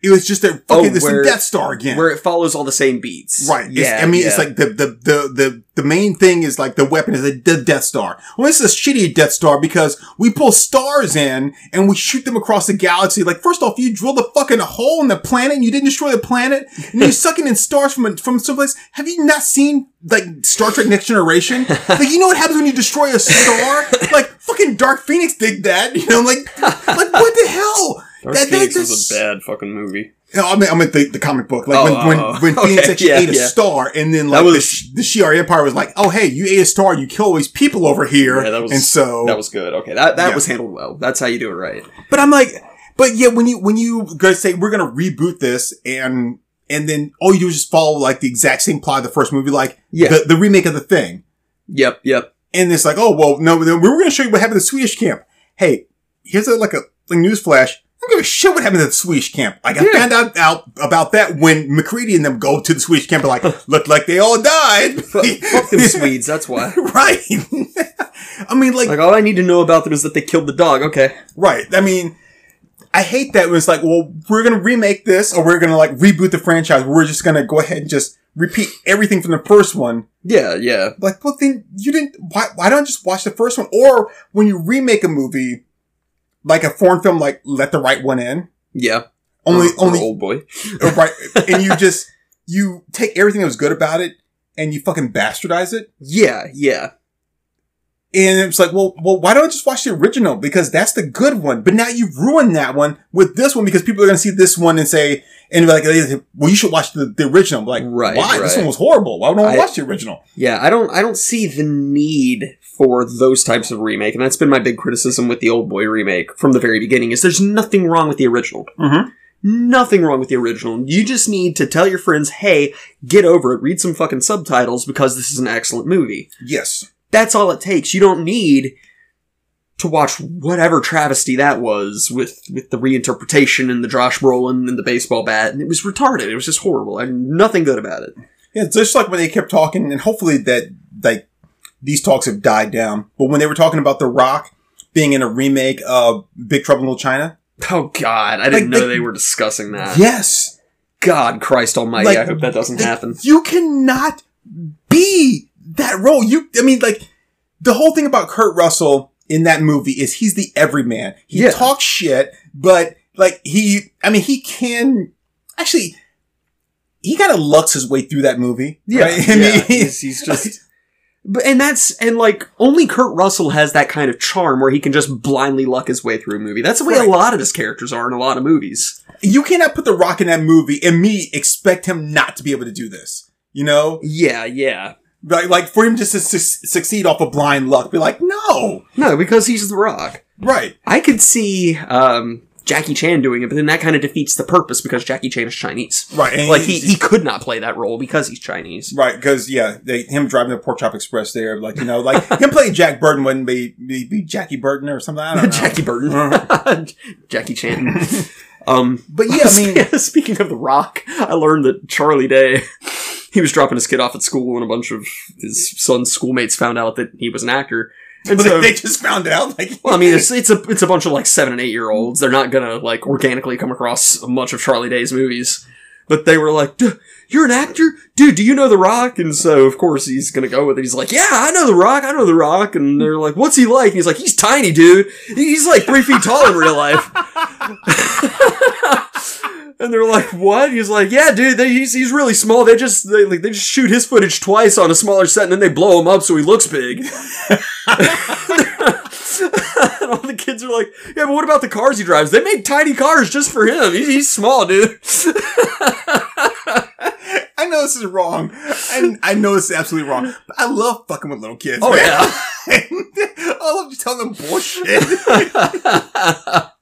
It was just a fucking Oh, this where- Death Star again. Where it follows all the same beats. Right. It's- Yeah. I mean, yeah. it's like the, the, the, the, the main thing is like the weapon is the, the Death Star. Well, this is a shitty Death Star because we pull stars in and we shoot them across the galaxy. Like, first off, you drill the fucking hole in the planet and you didn't destroy the planet and you're sucking in stars from, a- from someplace. Have you not seen like Star Trek Next Generation? like, you know what happens when you destroy a star? like, fucking Dark Phoenix did that. You know, like, like what the hell? Dark That- Phoenix was a bad fucking movie. no, I mean, I meant the, the comic book. Like Oh, when, when, oh, oh. when Phoenix actually yeah, ate a yeah. star and then like was- the, the Shi'ar Empire was like, oh, hey, you ate a star, you kill all these people over here. Yeah, that was and so, that was good. Okay, that that Yeah. was handled well. That's how you do it right. but I'm like, but yeah, when you, when you guys say we're going to reboot this and, and then all you do is just follow like the exact same plot of the first movie, like Yeah. the, the remake of the thing. Yep, yep. And it's like, oh, well, no, we were going to show you what happened the Swedish camp. Hey, here's a, like a, like news flash. I don't give a shit what happened at the Swedish camp. Like, I Yeah. found out, out about that when MacReady and them go to the Swedish camp and like, look like they all died. Fuck, them Swedes. That's why. right. I mean, like, Like all I need to know about them is that they killed the dog. Okay. right. I mean, I hate that when it's like, well, we're going to remake this or we're going to like reboot the franchise. We're just going to go ahead and just repeat everything from the first one. Yeah, yeah. Like, well, then you didn't. Why? Why don't just watch the first one? Or when you remake a movie, like a foreign film, like Let the Right One In, Yeah. only, Or- or only, Oldboy. Oh, right, and you just you take everything that was good about it and you fucking bastardize it. Yeah, yeah. And it's like, well, well, why don't I just watch the original? Because that's the good one. But now you've ruined that one with this one because people are going to see this one and say, and be like, well, you should watch the, the original. I'm like, Right, why? This one was horrible. Why don't I I- watch the original? Yeah, I don't I don't see the need for those types of remake, and that's been my big criticism with the Oldboy remake from the very beginning, is there's nothing wrong with the original. Mhm. Nothing wrong with the original. You just need to tell your friends, hey, get over it, read some fucking subtitles because this is an excellent movie. Yes. That's all it takes. You don't need to watch whatever travesty that was with with the reinterpretation and the Josh Brolin and the baseball bat, and it was retarded. It was just horrible. and nothing good about it. Yeah, it's just like when they kept talking, and hopefully that like these talks have died down. But when they were talking about The Rock being in a remake of Big Trouble in Little China, Oh God, I didn't Like, know they- they were discussing that. yes, God, Christ Almighty! Like, I hope that doesn't Like, happen. You cannot be that role. You, I mean, like the whole thing about Kurt Russell in that movie is he's the everyman. He Yeah. talks shit, but like he, I mean, he can actually. He kind of lucks his way through that movie. right? I mean, he's, he's just. But and that's and like only Kurt Russell has that kind of charm where he can just blindly luck his way through a movie. That's the way Right. a lot of his characters are in a lot of movies. you cannot put the Rock in that movie and me expect him not to be able to do this. You know, Yeah, yeah. Like like for him just to su- succeed off of blind luck, be like, no, No, because he's The Rock. right? I could see um, Jackie Chan doing it, but then that kind of defeats the purpose because Jackie Chan is Chinese. Right. and Like he, he's- he could not play that role because he's Chinese. Right, because yeah, they, him driving the Pork Chop Express there, like you know, like him playing Jack Burton wouldn't be, be, be Jackie Burton or something. I don't know. Jackie Burton, Jackie Chan. Um, But yeah, I mean, speaking of The Rock, I learned that Charlie Day, he was dropping his kid off at school, and a bunch of his son's schoolmates found out that he was an actor. And so, they just found out. Like, well, I mean, it's it's a it's a bunch of like seven and eight year olds. They're not gonna like organically come across much of Charlie Day's movies, but they were like, "Duh, "You're an actor, dude. Do you know The Rock?" And so, of course, he's gonna go with it. He's like, "Yeah, I know The Rock. I know The Rock." And they're like, "What's he like?" And he's like, "He's tiny, dude. He's like three feet tall in real life." And they're like, "What?" He's like, "Yeah, dude. They, he's he's really small. They just they like they just shoot his footage twice on a smaller set, and then they blow him up so he looks big." and all the kids are like, "Yeah, but what about the cars he drives? They made tiny cars just for him. He's, he's small, dude." I know this is wrong. I, I know this is absolutely wrong. But I love fucking with little kids. Oh man. yeah. I love just telling them bullshit.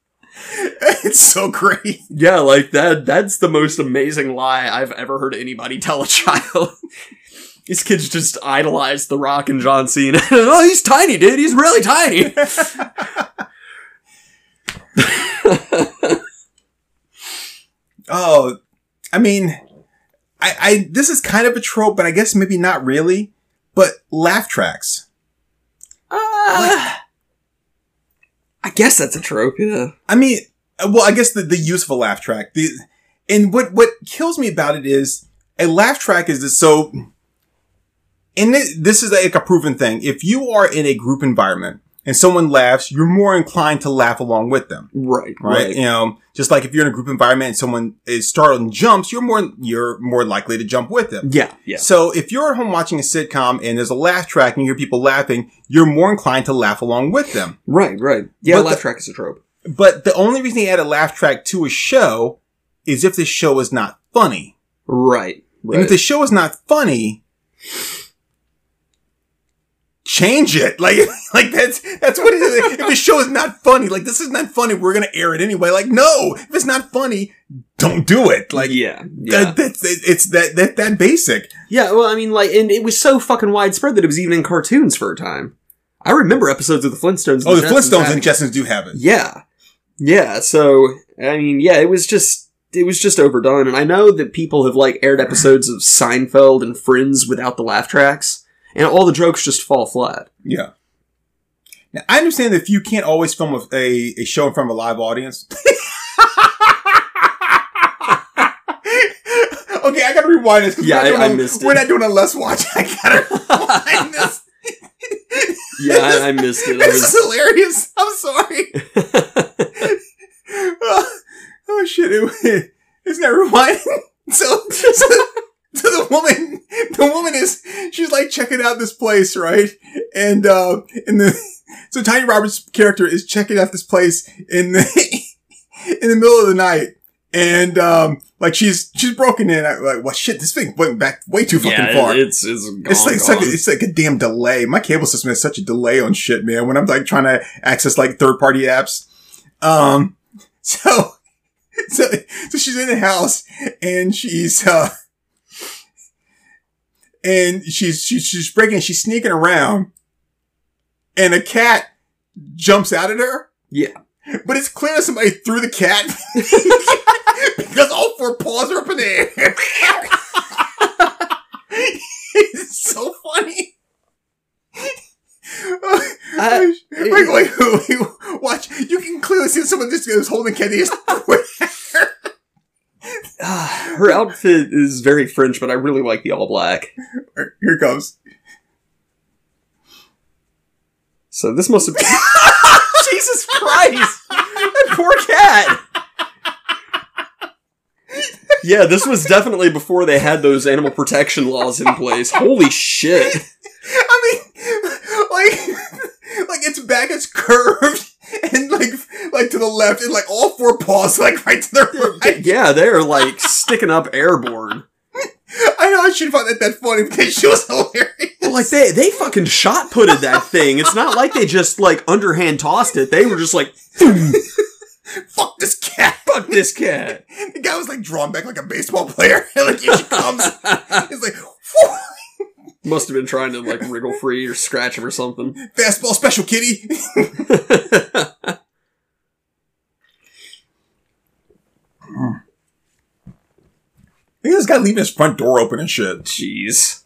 it's so great. Yeah, like that that's the most amazing lie I've ever heard anybody tell a child. These kids just idolize The Rock and John Cena. oh, he's tiny, dude. He's really tiny. Oh, I mean, I, I this is kind of a trope, but I guess maybe not really. But laugh tracks. Ah. I guess that's a trope, yeah. I mean, uh, well, I guess the, the use of a laugh track. The and what what kills me about it is a laugh track is this so. And this is like a proven thing. If you are in a group environment and someone laughs, you're more inclined to laugh along with them. Right, right? You know, just like if you're in a group environment and someone is startled and jumps, you're more you're more likely to jump with them. Yeah, yeah. So if you're at home watching a sitcom and there's a laugh track and you hear people laughing, you're more inclined to laugh along with them. Right, right. Yeah, But laugh the- track is a trope. But the only reason they add a laugh track to a show is if the show is not funny. Right, And if the show is not funny, change it. Like, like that's that's what it is. If the show is not funny, like this is not funny, we're gonna air it anyway. Like, no, if it's not funny, don't do it. Like, yeah, yeah. that, that's it's that that that basic. yeah, well, I mean, like, and it was so fucking widespread that it was even in cartoons for a time. I remember episodes of the Flintstones. Oh, the Jetsons Flintstones and Jetsons do have it. Yeah. Yeah, so I mean, yeah, it was just it was just overdone and I know that people have like aired episodes of Seinfeld and Friends without the laugh tracks and all the jokes just fall flat. Yeah. Now, I understand that if you can't always film a, a, a show in front of a live audience. okay, I gotta rewind this. Yeah, we're not I- I doing a- missed it. We're not doing a less watch. I gotta rewind this. Yeah, I, I missed it. This is was hilarious. I'm sorry. oh, oh, shit! It, it's not rewinding. So, so, so the woman, the woman is she's like checking out this place, right? And uh, and the so Tanya Roberts' character is checking out this place in the in the middle of the night, and um, like she's she's broken in. I'm like, what shit? This thing went back way too fucking yeah, far. it's it's gone, It's like, it's like gone. it's like a damn delay. My cable system has such a delay on shit, man. When I'm like trying to access like third party apps. Um, so, so, so she's in the house and she's, uh, and she's, she's, she's breaking, she's sneaking around and a cat jumps out at her. Yeah. But it's clear that somebody threw the cat because all four paws are up in the air. it's so funny. Uh, wait, wait, watch. You can clearly see someone just is holding. They just at her. Outfit is very French, but I really like the all black. Here it comes. So this must have been Jesus Christ! That poor cat! Yeah, this was definitely before they had those animal protection laws in place. Holy shit. I mean, like, like its back is curved and like, like to the left, and like all four paws like right to the right. Yeah, they're like sticking up airborne. I know I should find that that funny because she was hilarious. Well, like they they fucking shot putted that thing. It's not like they just like underhand tossed it. They were just like Fuck this cat! Fuck this cat. The guy was like drawn back like a baseball player. like he comes. He's like, "Whew, Must have been trying to like wriggle free or scratch him or something. fastball special, kitty. He just got leaving his front door open and shit. Jeez.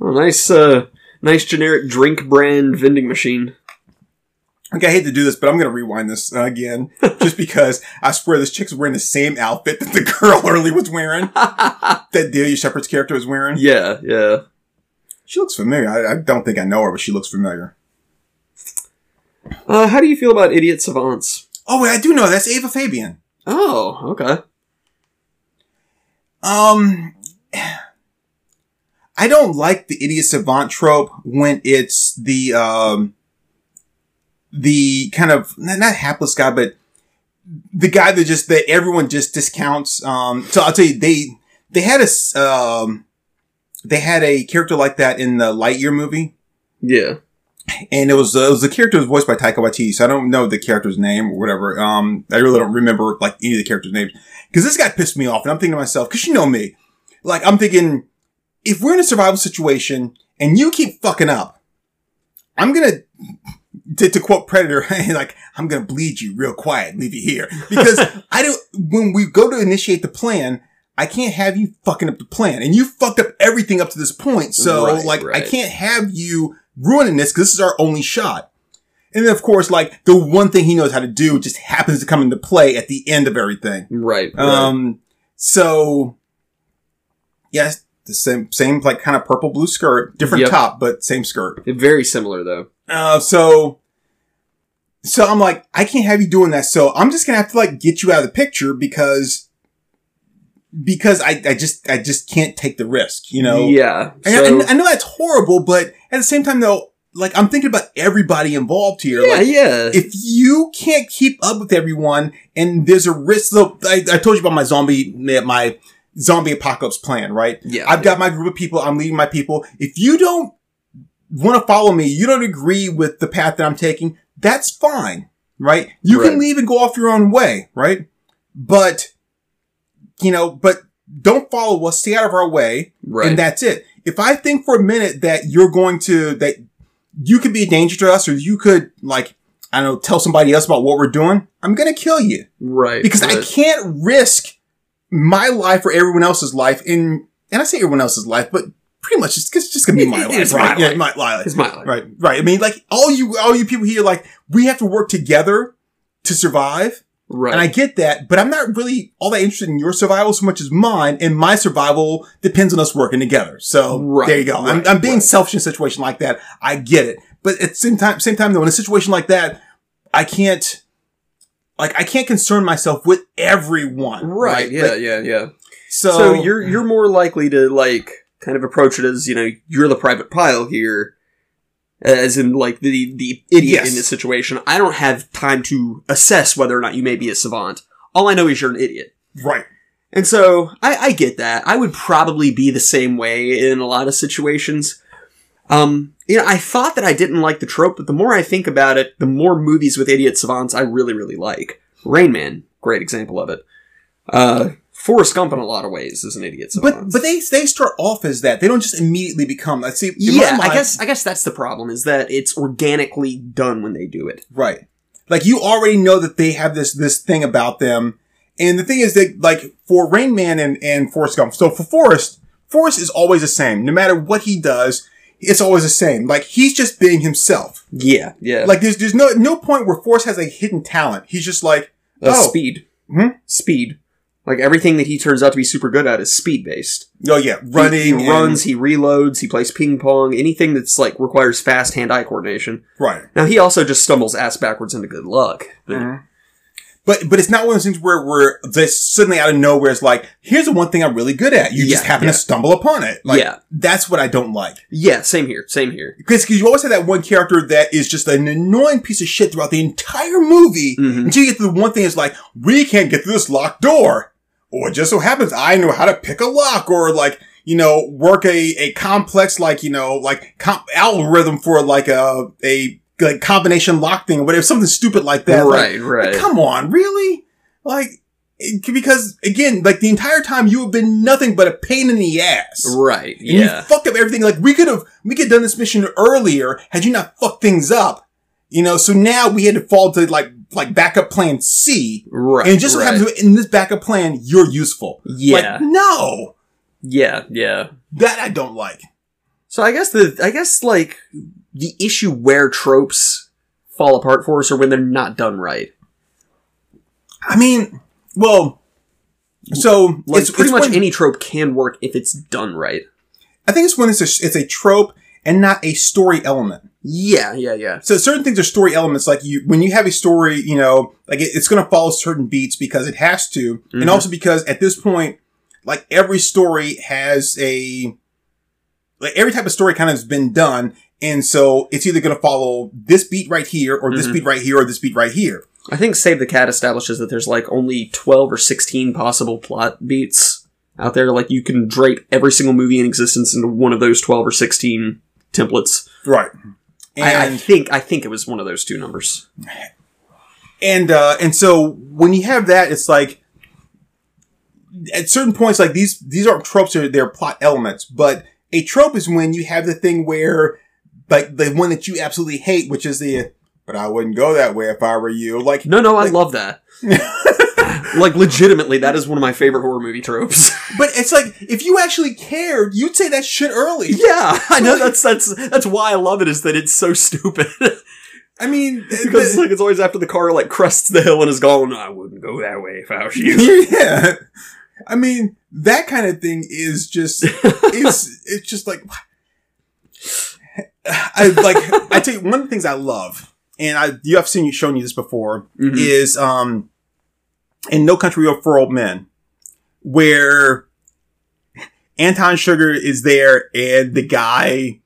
Oh, nice, uh, nice generic drink brand vending machine. Okay, I hate to do this, but I'm gonna rewind this uh, again, just because I swear this chick's wearing the same outfit that the girl earlier was wearing. that Delia Sheppard's character was wearing. Yeah, yeah. She looks familiar. I, I don't think I know her, but she looks familiar. Uh, how do you feel about idiot savants? Oh wait, I do know that's Ava Fabian. Oh, okay. Um, I don't like the idiot savant trope when it's the um the kind of not, not hapless guy, but the guy that just that everyone just discounts. Um, so I'll tell you, they they had a um they had a character like that in the Lightyear movie. Yeah. and it was uh, it was the character was voiced by Taika Waititi, so I don't know the character's name or whatever. Um, I really don't remember like any of the characters' names because this guy pissed me off, and I'm thinking to myself, because you know me, like I'm thinking, if we're in a survival situation and you keep fucking up, I'm gonna. To, to quote Predator, like, I'm gonna bleed you real quiet and leave you here. Because I don't, when we go to initiate the plan, I can't have you fucking up the plan. And you fucked up everything up to this point. So, Right, like, I can't have you ruining this because this is our only shot. And then, of course, like, the one thing he knows how to do just happens to come into play at the end of everything. Right. right. Um, so, yes, the same, same, like, kind of purple blue skirt, different Yep. top, but same skirt. Very similar though. Uh, so, so I'm like, I can't have you doing that. So I'm just gonna have to like get you out of the picture because, because I, I just, I just can't take the risk, you know? Yeah. And So, I, I know that's horrible, but at the same time though, like I'm thinking about everybody involved here. yeah, Like, yeah. if you can't keep up with everyone and there's a risk, so I, I told you about my zombie, my zombie apocalypse plan, right? yeah. I've got my group of people. I'm leading my people. If you don't want to follow me, you don't agree with the path that I'm taking, that's fine, right? You Right. can leave and go off your own way, right? But, you know, but don't follow us. Stay out of our way. right. And that's it. If I think for a minute that you're going to, that you could be a danger to us or you could like, I don't know, tell somebody else about what we're doing, I'm going to kill you right. because I can't risk my life or everyone else's life in, and I say everyone else's life, but pretty much it's, it's just gonna be my life, my right? Yeah, life. my life. It's my life. Right, right. I mean, like all you, all you people here, like we have to work together to survive, Right. and I get that, but I'm not really all that interested in your survival so much as mine, and my survival depends on us working together. So Right, there you go. I'm, I'm being right. selfish in a situation like that. I get it, but at the same time, same time though, in a situation like that, I can't. Like I can't concern myself with everyone, right. Yeah. Like, yeah. Yeah. so, So, you're you're more likely to like kind of approach it as you know you're the private Pyle here, as in like the the idiot Yes. in this situation. I don't have time to assess whether or not you may be a savant. All I know is you're an idiot. right. And so I, I get that. I would probably be the same way in a lot of situations. Um, you know, I thought that I didn't like the trope, but the more I think about it, the more movies with idiot savants I really, really like. Rain Man, great example of it. Uh, Forrest Gump in a lot of ways is an idiot savant. But but they they start off as that. They don't just immediately become. Let's see. yeah, I guess I guess that's the problem is that it's organically done when they do it. right. Like you already know that they have this this thing about them, and the thing is that like for Rain Man and and Forrest Gump. So for Forrest, Forrest is always the same. No matter what he does, it's always the same. Like he's just being himself. Yeah, yeah. Like there's there's no no point where Forrest has a hidden talent. He's just like Uh, oh speed, Mhm. speed. Like everything that he turns out to be super good at is speed based. oh yeah running He, he and- runs, he reloads, he plays ping pong, anything that's like requires fast hand-eye coordination. right. Now he also just stumbles ass backwards into good luck. But Mhm. But but it's not one of those things where where this suddenly out of nowhere is like, here's the one thing I'm really good at. You just happen yeah. to stumble upon it. Like, Yeah. That's what I don't like. yeah, same here, same here. Because you always have that one character that is just an annoying piece of shit throughout the entire movie Mhm. until you get to the one thing is like, we can't get through this locked door. Or just so happens I know how to pick a lock or like, you know, work a, a complex, like, you know, like comp- algorithm for like a, a like combination lock thing or whatever, something stupid like that. Like, right, right. Come on, really? Like, it- because again, like the entire time you have been nothing but a pain in the ass. Right. And you fucked up everything. Like we could have, we could have done this mission earlier had you not fucked things up. You know, so now we had to fall to like, like backup plan C. Right. and just so right. happens in this backup plan, you're useful. Yeah. Like, no, Yeah. Yeah. that I don't like. So I guess the I guess like the issue where tropes fall apart for us are when they're not done right. I mean, well, so Like it's pretty it's much when- any trope can work if it's done right. I think it's when it's a, it's a trope and not a story element. Yeah, yeah, yeah. So certain things are story elements. Like you, when you have a story, you know, like it, it's going to follow certain beats because it has to, Mhm. and also because at this point, like every story has a, like every type of story kind of has been done, and so it's either going to follow this beat right here, or this Mhm. beat right here, or this beat right here. I think Save the Cat establishes that there's like only 12 or 16 possible plot beats out there. Like you can drape every single movie in existence into one of those 12 or 16 templates. Right. I, I think I think it was one of those two numbers. and uh, and so when you have that, it's like at certain points, like these these aren't tropes; they're, they're plot elements. But a trope is when you have the thing where, like the one that you absolutely hate, which is the "but I wouldn't go that way if I were you." Like, No, no, I love that. like legitimately, that is one of my favorite horror movie tropes. but it's like if you actually cared, you'd say that shit early. yeah, I know that's that's that's why I love it is that it's so stupid. I mean, because the- like it's always after the car like crests the hill and is gone. I wouldn't go that way if I was you. yeah. I mean, that kind of thing is just is it's just like I like I tell you one of the things I love, and I you have seen you shown you this before, Mhm. is um in No Country for Old Men, where Anton Chigurh is there and the guy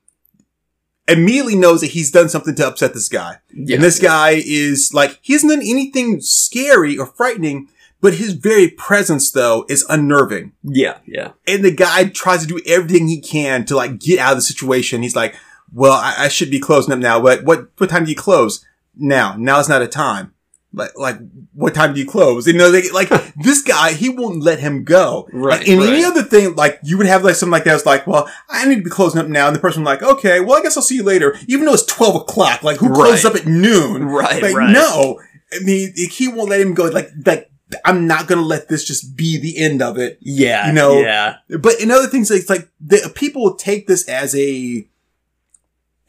immediately knows that he's done something to upset this guy. Yeah, And this yeah. guy is like, he hasn't done anything scary or frightening, but his very presence though is unnerving. Yeah, yeah. And the guy tries to do everything he can to like get out of the situation. He's like, well, I, I should be closing up now, but what, what time do you close? Now, now is not a time. Like, like, what time do you close? You know, they, like, this guy, he won't let him go. Right, Like, in any other thing, like, you would have like something like that. It's like, well, I need to be closing up now. And the person like, okay, well, I guess I'll see you later. Even though it's 12 o'clock, like, who closes Right. up at noon? Right, Like, right. no. I mean, he won't let him go. Like, like, I'm not gonna let this just be the end of it. Yeah, You know, yeah. But in other things, it's like the, people take this as a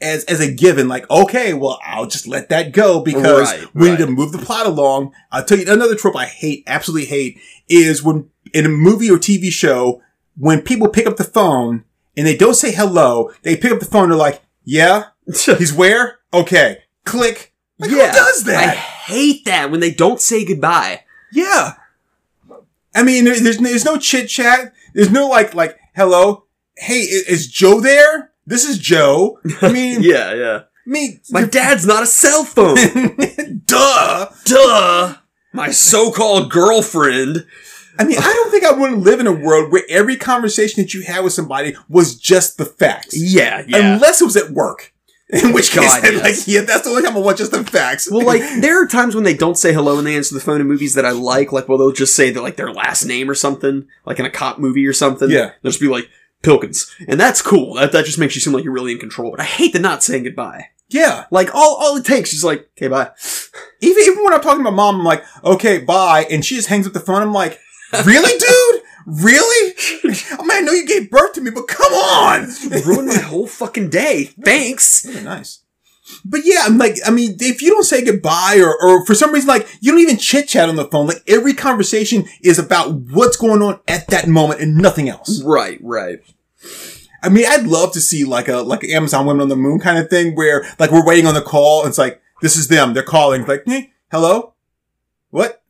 as as a given. Like, okay, well, I'll just let that go because Right, we need to move the plot along. I'll tell you another trope I hate, absolutely hate, is when in a movie or TV show when people pick up the phone and they don't say hello, they pick up the phone. They're like, "Yeah, he's where? Okay, click." Like, yeah. who does that? I hate that when they don't say goodbye. Yeah. I mean, there's, there's no chit chat. There's no like, like, hello. Hey, is Joe there? This is Joe. I mean, Yeah, yeah. Mean, My dad's not a cell phone. duh. Duh. My so-called girlfriend. I mean, I don't think I want to live in a world where every conversation that you had with somebody was just the facts. Yeah, yeah. Unless it was at work. In which case, God, yes. like, yeah, that's the only time I want just the facts. well, like there are times when they don't say hello and they answer the phone in movies that I like. Like, well, they'll just say that like their last name or something, like in a cop movie or something. Yeah. they'll just be like Pilkins, and that's cool. That that just makes you seem like you're really in control. But I hate the not saying goodbye. yeah. Like all all it takes is like, okay, bye. Even, even when I'm talking to my mom, I'm like, okay, bye. And she just hangs up the phone. I'm like, really, dude? Really? I mean, I know you gave birth to me, but come on. Ruined my whole fucking day. Thanks. Really nice. But yeah, I'm like, I mean, if you don't say goodbye or, or for some reason, like, you don't even chit chat on the phone, like every conversation is about what's going on at that moment and nothing else. Right, right. I mean, I'd love to see like a, like Amazon Women on the Moon kind of thing where like we're waiting on the call and it's like, this is them. They're calling like, hey, hello? What?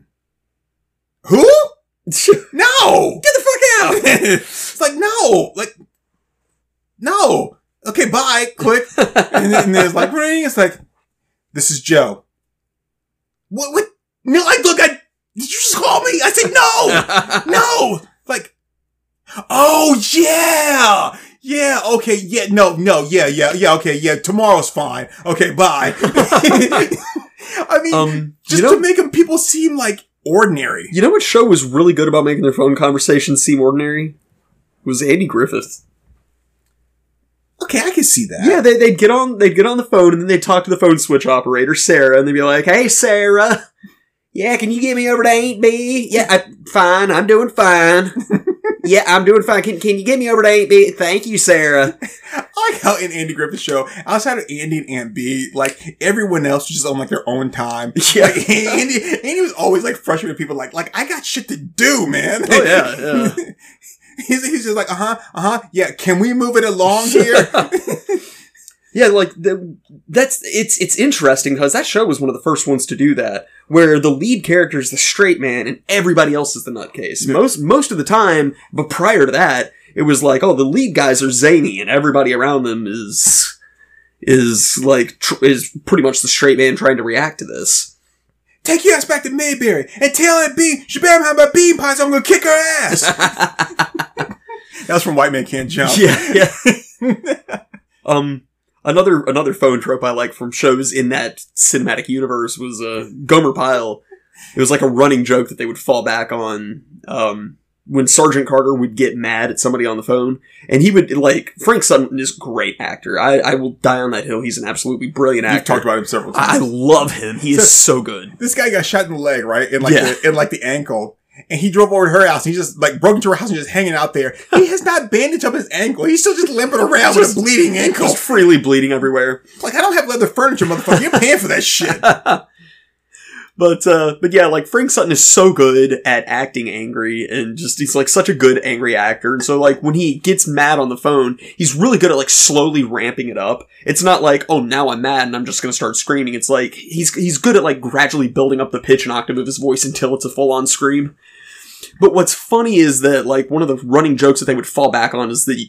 Who? No! Get the fuck out. it's like, no, like, no. Okay, bye. Click. and, then, and there's like ring. It's like, this is Joe. What? What? No, I look. I did you just call me? I said no, no. Like, oh yeah, yeah. Okay, yeah. No, no, yeah, yeah, yeah. Okay, yeah. Tomorrow's fine. Okay, bye. I mean, Um, just you know, to make them people seem like ordinary. You know what show was really good about making their phone conversations seem ordinary? It was Andy Griffith. Okay, I can see that. Yeah, they, they'd get on they'd get on the phone and then they'd talk to the phone switch operator, Sarah, and they'd be like, Hey Sarah, yeah, can you get me over to Aunt Bee? Yeah, I, fine, I'm doing fine. yeah, I'm doing fine. Can, can you get me over to Aunt Bee? Thank you, Sarah. I like how in Andy Griffith's show, outside of Andy and Aunt Bee, like everyone else was just on like their own time. Yeah. Like, Andy, Andy was always like frustrated with people like, like I got shit to do, man. Oh, yeah, yeah. he's, he's just like, uh huh, uh huh. Yeah, can we move it along here? Yeah, like the, that's it's it's interesting because that show was one of the first ones to do that, where the lead character is the straight man and everybody else is the nutcase. Most most of the time, but prior to that, it was like, oh, the lead guys are zany and everybody around them is is like tr- is pretty much the straight man trying to react to this. Take your ass back to Mayberry and tell Aunt Bee she better have my bean pies. I'm gonna kick her ass. that was from White Man Can't Jump. Yeah, yeah. um, another another phone trope I like from shows in that cinematic universe was uh, Gomer Pyle. It was like a running joke that they would fall back on um, when Sergeant Carter would get mad at somebody on the phone, and he would like Frank Sutton is a great actor. I, I will die on that hill. He's an absolutely brilliant You've actor. talked about him several I I love him. He is so good. this guy got shot in the leg, right? In like Yeah. the, in like the ankle. And he drove over to her house. And he just like broke into her house and just hanging out there. He has not bandaged up his ankle. He's still just limping around with a bleeding ankle. Just freely bleeding everywhere. Like I don't have leather furniture, motherfucker. You're paying for that shit. But uh but yeah, like Frank Sutton is so good at acting angry and just he's like such a good angry actor. And so like when he gets mad on the phone, he's really good at like slowly ramping it up. It's not like, oh now I'm mad and I'm just gonna start screaming. It's like he's he's good at like gradually building up the pitch and octave of his voice until it's a full on scream. But what's funny is that like one of the running jokes that they would fall back on is that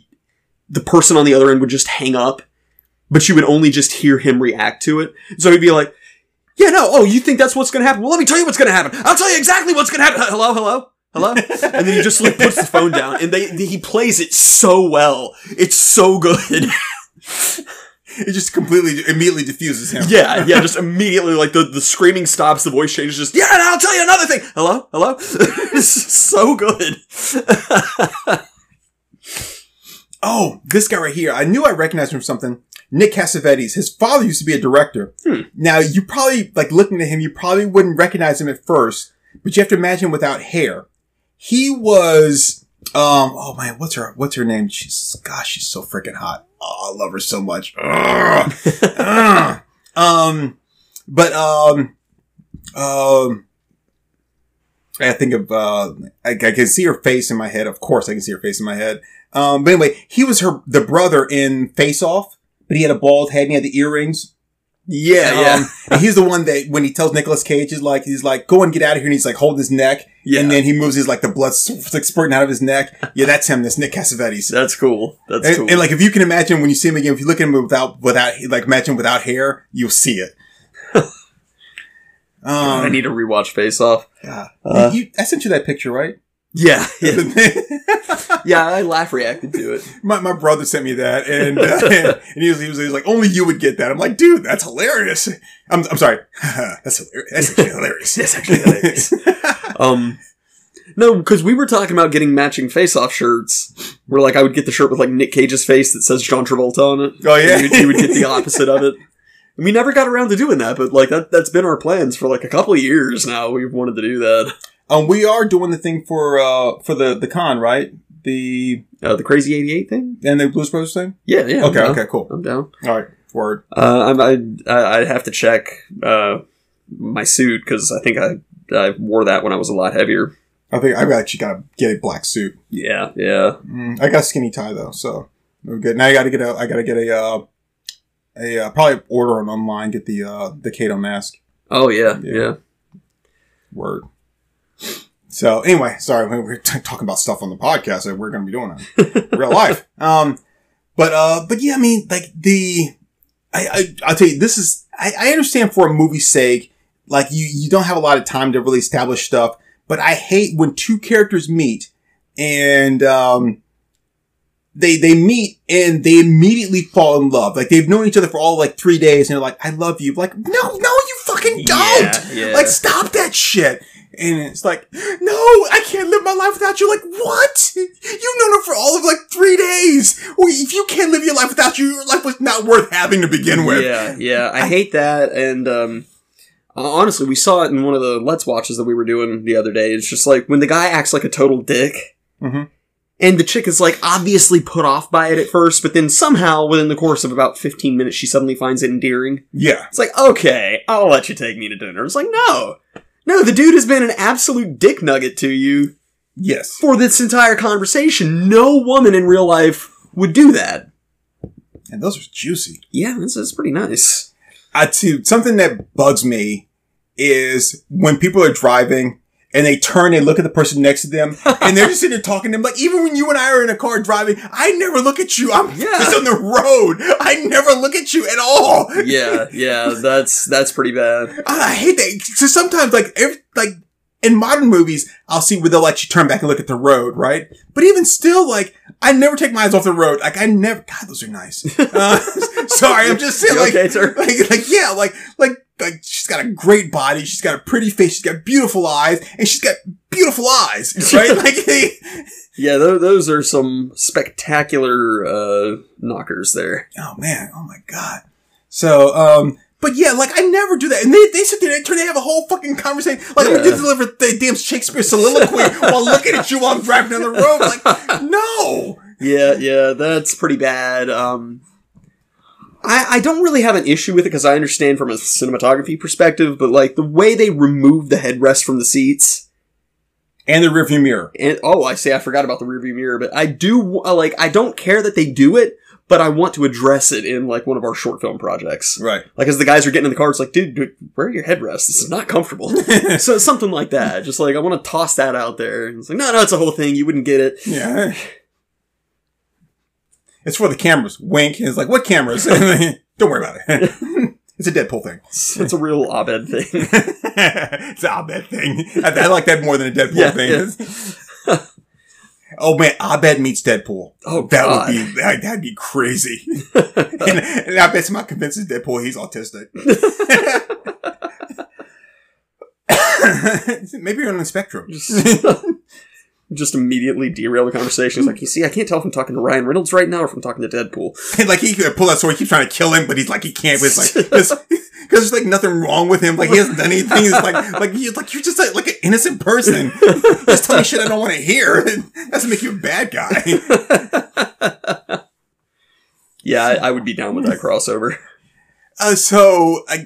the person on the other end would just hang up, but you would only just hear him react to it. So he'd be like, yeah, no. Oh, you think that's what's going to happen? Well, let me tell you what's going to happen. I'll tell you exactly what's going to happen. Hello, hello, hello. and then he just like puts the phone down, and they he plays it so well. It's so good. It just completely, immediately diffuses him. yeah, yeah. Just immediately, like the the screaming stops, the voice changes. Just yeah, and I'll tell you another thing. Hello, hello. it's so good. Oh, this guy right here. I knew I recognized him from something. Nick Cassavetes. His father used to be a director. Hmm. Now, you probably, like looking at him, you probably wouldn't recognize him at first, but you have to imagine without hair. He was, um, oh man, what's her, what's her name? She's, gosh, she's so freaking hot. Oh, I love her so much. Ugh. Ugh. um, but, um, um, I think of, uh, I, I can see her face in my head. Of course, I can see her face in my head. Um, but anyway, he was her, the brother in Face Off, but he had a bald head and he had the earrings. Yeah, yeah, Um, and he's the one that when he tells Nicolas Cage, he's like, he's like, go and get out of here. And he's like, hold his neck. yeah. And then he moves his, like, the blood's like spurting out of his neck. Yeah, that's him. That's Nick Cassavetes. that's cool. That's And, cool. and, like, if you can imagine when you see him again, if you look at him without, without, like, imagine without hair, you'll see it. I um, need to rewatch Face Off. Uh, you, I sent you that picture, right? Yeah, yeah, yeah. I laugh reacted to it. my, my brother sent me that, and uh, and he was, he was he was like, only you would get that. I'm like, dude, that's hilarious. I'm I'm sorry, that's hilarious. That's actually hilarious. That's actually hilarious. Um, no, because we were talking about getting matching face-off shirts. Where like I would get the shirt with like Nick Cage's face that says John Travolta on it. Oh yeah, And you, you would get the opposite of it. And we never got around to doing that, but like that that's been our plans for like a couple of years now. We've wanted to do that. Um, we are doing the thing for uh for the the con, right? The Uh, the Crazy Eighty Eight thing. and the Blues Brothers thing. Yeah, yeah. I'm Okay, down. okay, cool. I'm down. All right, word. Uh, I'm, I I I'd have to check uh my suit because I think I I wore that when I was a lot heavier. I think I actually got to get a black suit. Yeah, yeah. Mm, I got a skinny tie though, so we're good. Now I got to get a I got to get a uh, a uh, probably order on online get the uh the Kato mask. Oh yeah, Yeah. yeah. Word. So anyway, sorry, we we're talking about stuff on the podcast that we're going to be doing in real life. Um, but uh, but yeah, I mean, like the, I, I I'll tell you, this is I, I understand for a movie's sake, like you you don't have a lot of time to really establish stuff. But I hate when two characters meet and um, they they meet and they immediately fall in love. Like they've known each other for all like three days, and they're like, "I love you." Like, no, no, you fucking don't. Yeah, yeah. Like, stop that shit. And it's like, no, I can't live my life without you. Like, what? You've known her for all of like three days. If you can't live your life without you, your life was not worth having to begin with. Yeah, yeah, I hate that. And um, honestly, we saw it in one of the Let's Watches that we were doing the other day. It's just like when the guy acts like a total dick, Mhm. and the chick is like obviously put off by it at first, but then somehow within the course of about 15 minutes, she suddenly finds it endearing. Yeah. It's like, okay, I'll let you take me to dinner. It's like, no. No, the dude has been an absolute dick nugget to you Yes. for this entire conversation. No woman in real life would do that. And those are juicy. Yeah, this is pretty nice. I too, something that bugs me is when people are driving and they turn and look at the person next to them and they're just sitting there talking to them. Like, even when you and I are in a car driving, I never look at you. I'm Yeah. just on the road. I never look at you at all. Yeah, yeah, that's that's pretty bad. I hate that. So sometimes, like, every, like, in modern movies, I'll see where they'll let you turn back and look at the road, right? But even still, like, I never take my eyes off the road. Like, I never, God, those are nice. Uh, sorry, I'm just saying, like, okay, sir? like, like, yeah, like, like, like, she's got a great body, she's got a pretty face, she's got beautiful eyes, and she's got beautiful eyes, right? like, Yeah, th- those are some spectacular uh, knockers there. oh man, oh my god. So, um, but yeah, like I never do that, and they they sit there and turn they have a whole fucking conversation, like I'm gonna deliver the damn Shakespeare soliloquy while looking at you while I'm driving down the road. Like, no, Yeah, yeah, that's pretty bad. Um, I, I don't really have an issue with it because I understand from a cinematography perspective, but like the way they remove the headrest from the seats. and the rearview mirror. And oh, I say I forgot about the rearview mirror, but I do uh, like I don't care that they do it, but I want to address it in like one of our short film projects. Right. Like as the guys are getting in the car, it's like, dude, dude where are your headrests? This is not comfortable. so something like that. Just like I want to toss that out there. And it's like, no, no, it's a whole thing. You wouldn't get it. Yeah. It's for the cameras. Wink. It's like, what cameras? Don't worry about it. it's a Deadpool thing. It's, a real Abed thing. it's an Abed thing. I, I like that more than a Deadpool Yeah, thing. Oh man, Abed meets Deadpool. Oh, that God. would be that, that'd be crazy. and, and Abed somehow convinces Deadpool he's autistic. Maybe you're on the spectrum. Just, immediately derail the conversation. He's like, you see, I can't tell if I'm talking to Ryan Reynolds right now or if I'm talking to Deadpool. And like he could pull that sword, he keeps trying to kill him, but he's like he can't. It's like because there's like nothing wrong with him. Like he hasn't done anything. He's like like you like you're just like, like an innocent person. just tell me shit I don't want to hear. That doesn't make you a bad guy. Yeah, I, I would be down with that crossover. Uh, so I,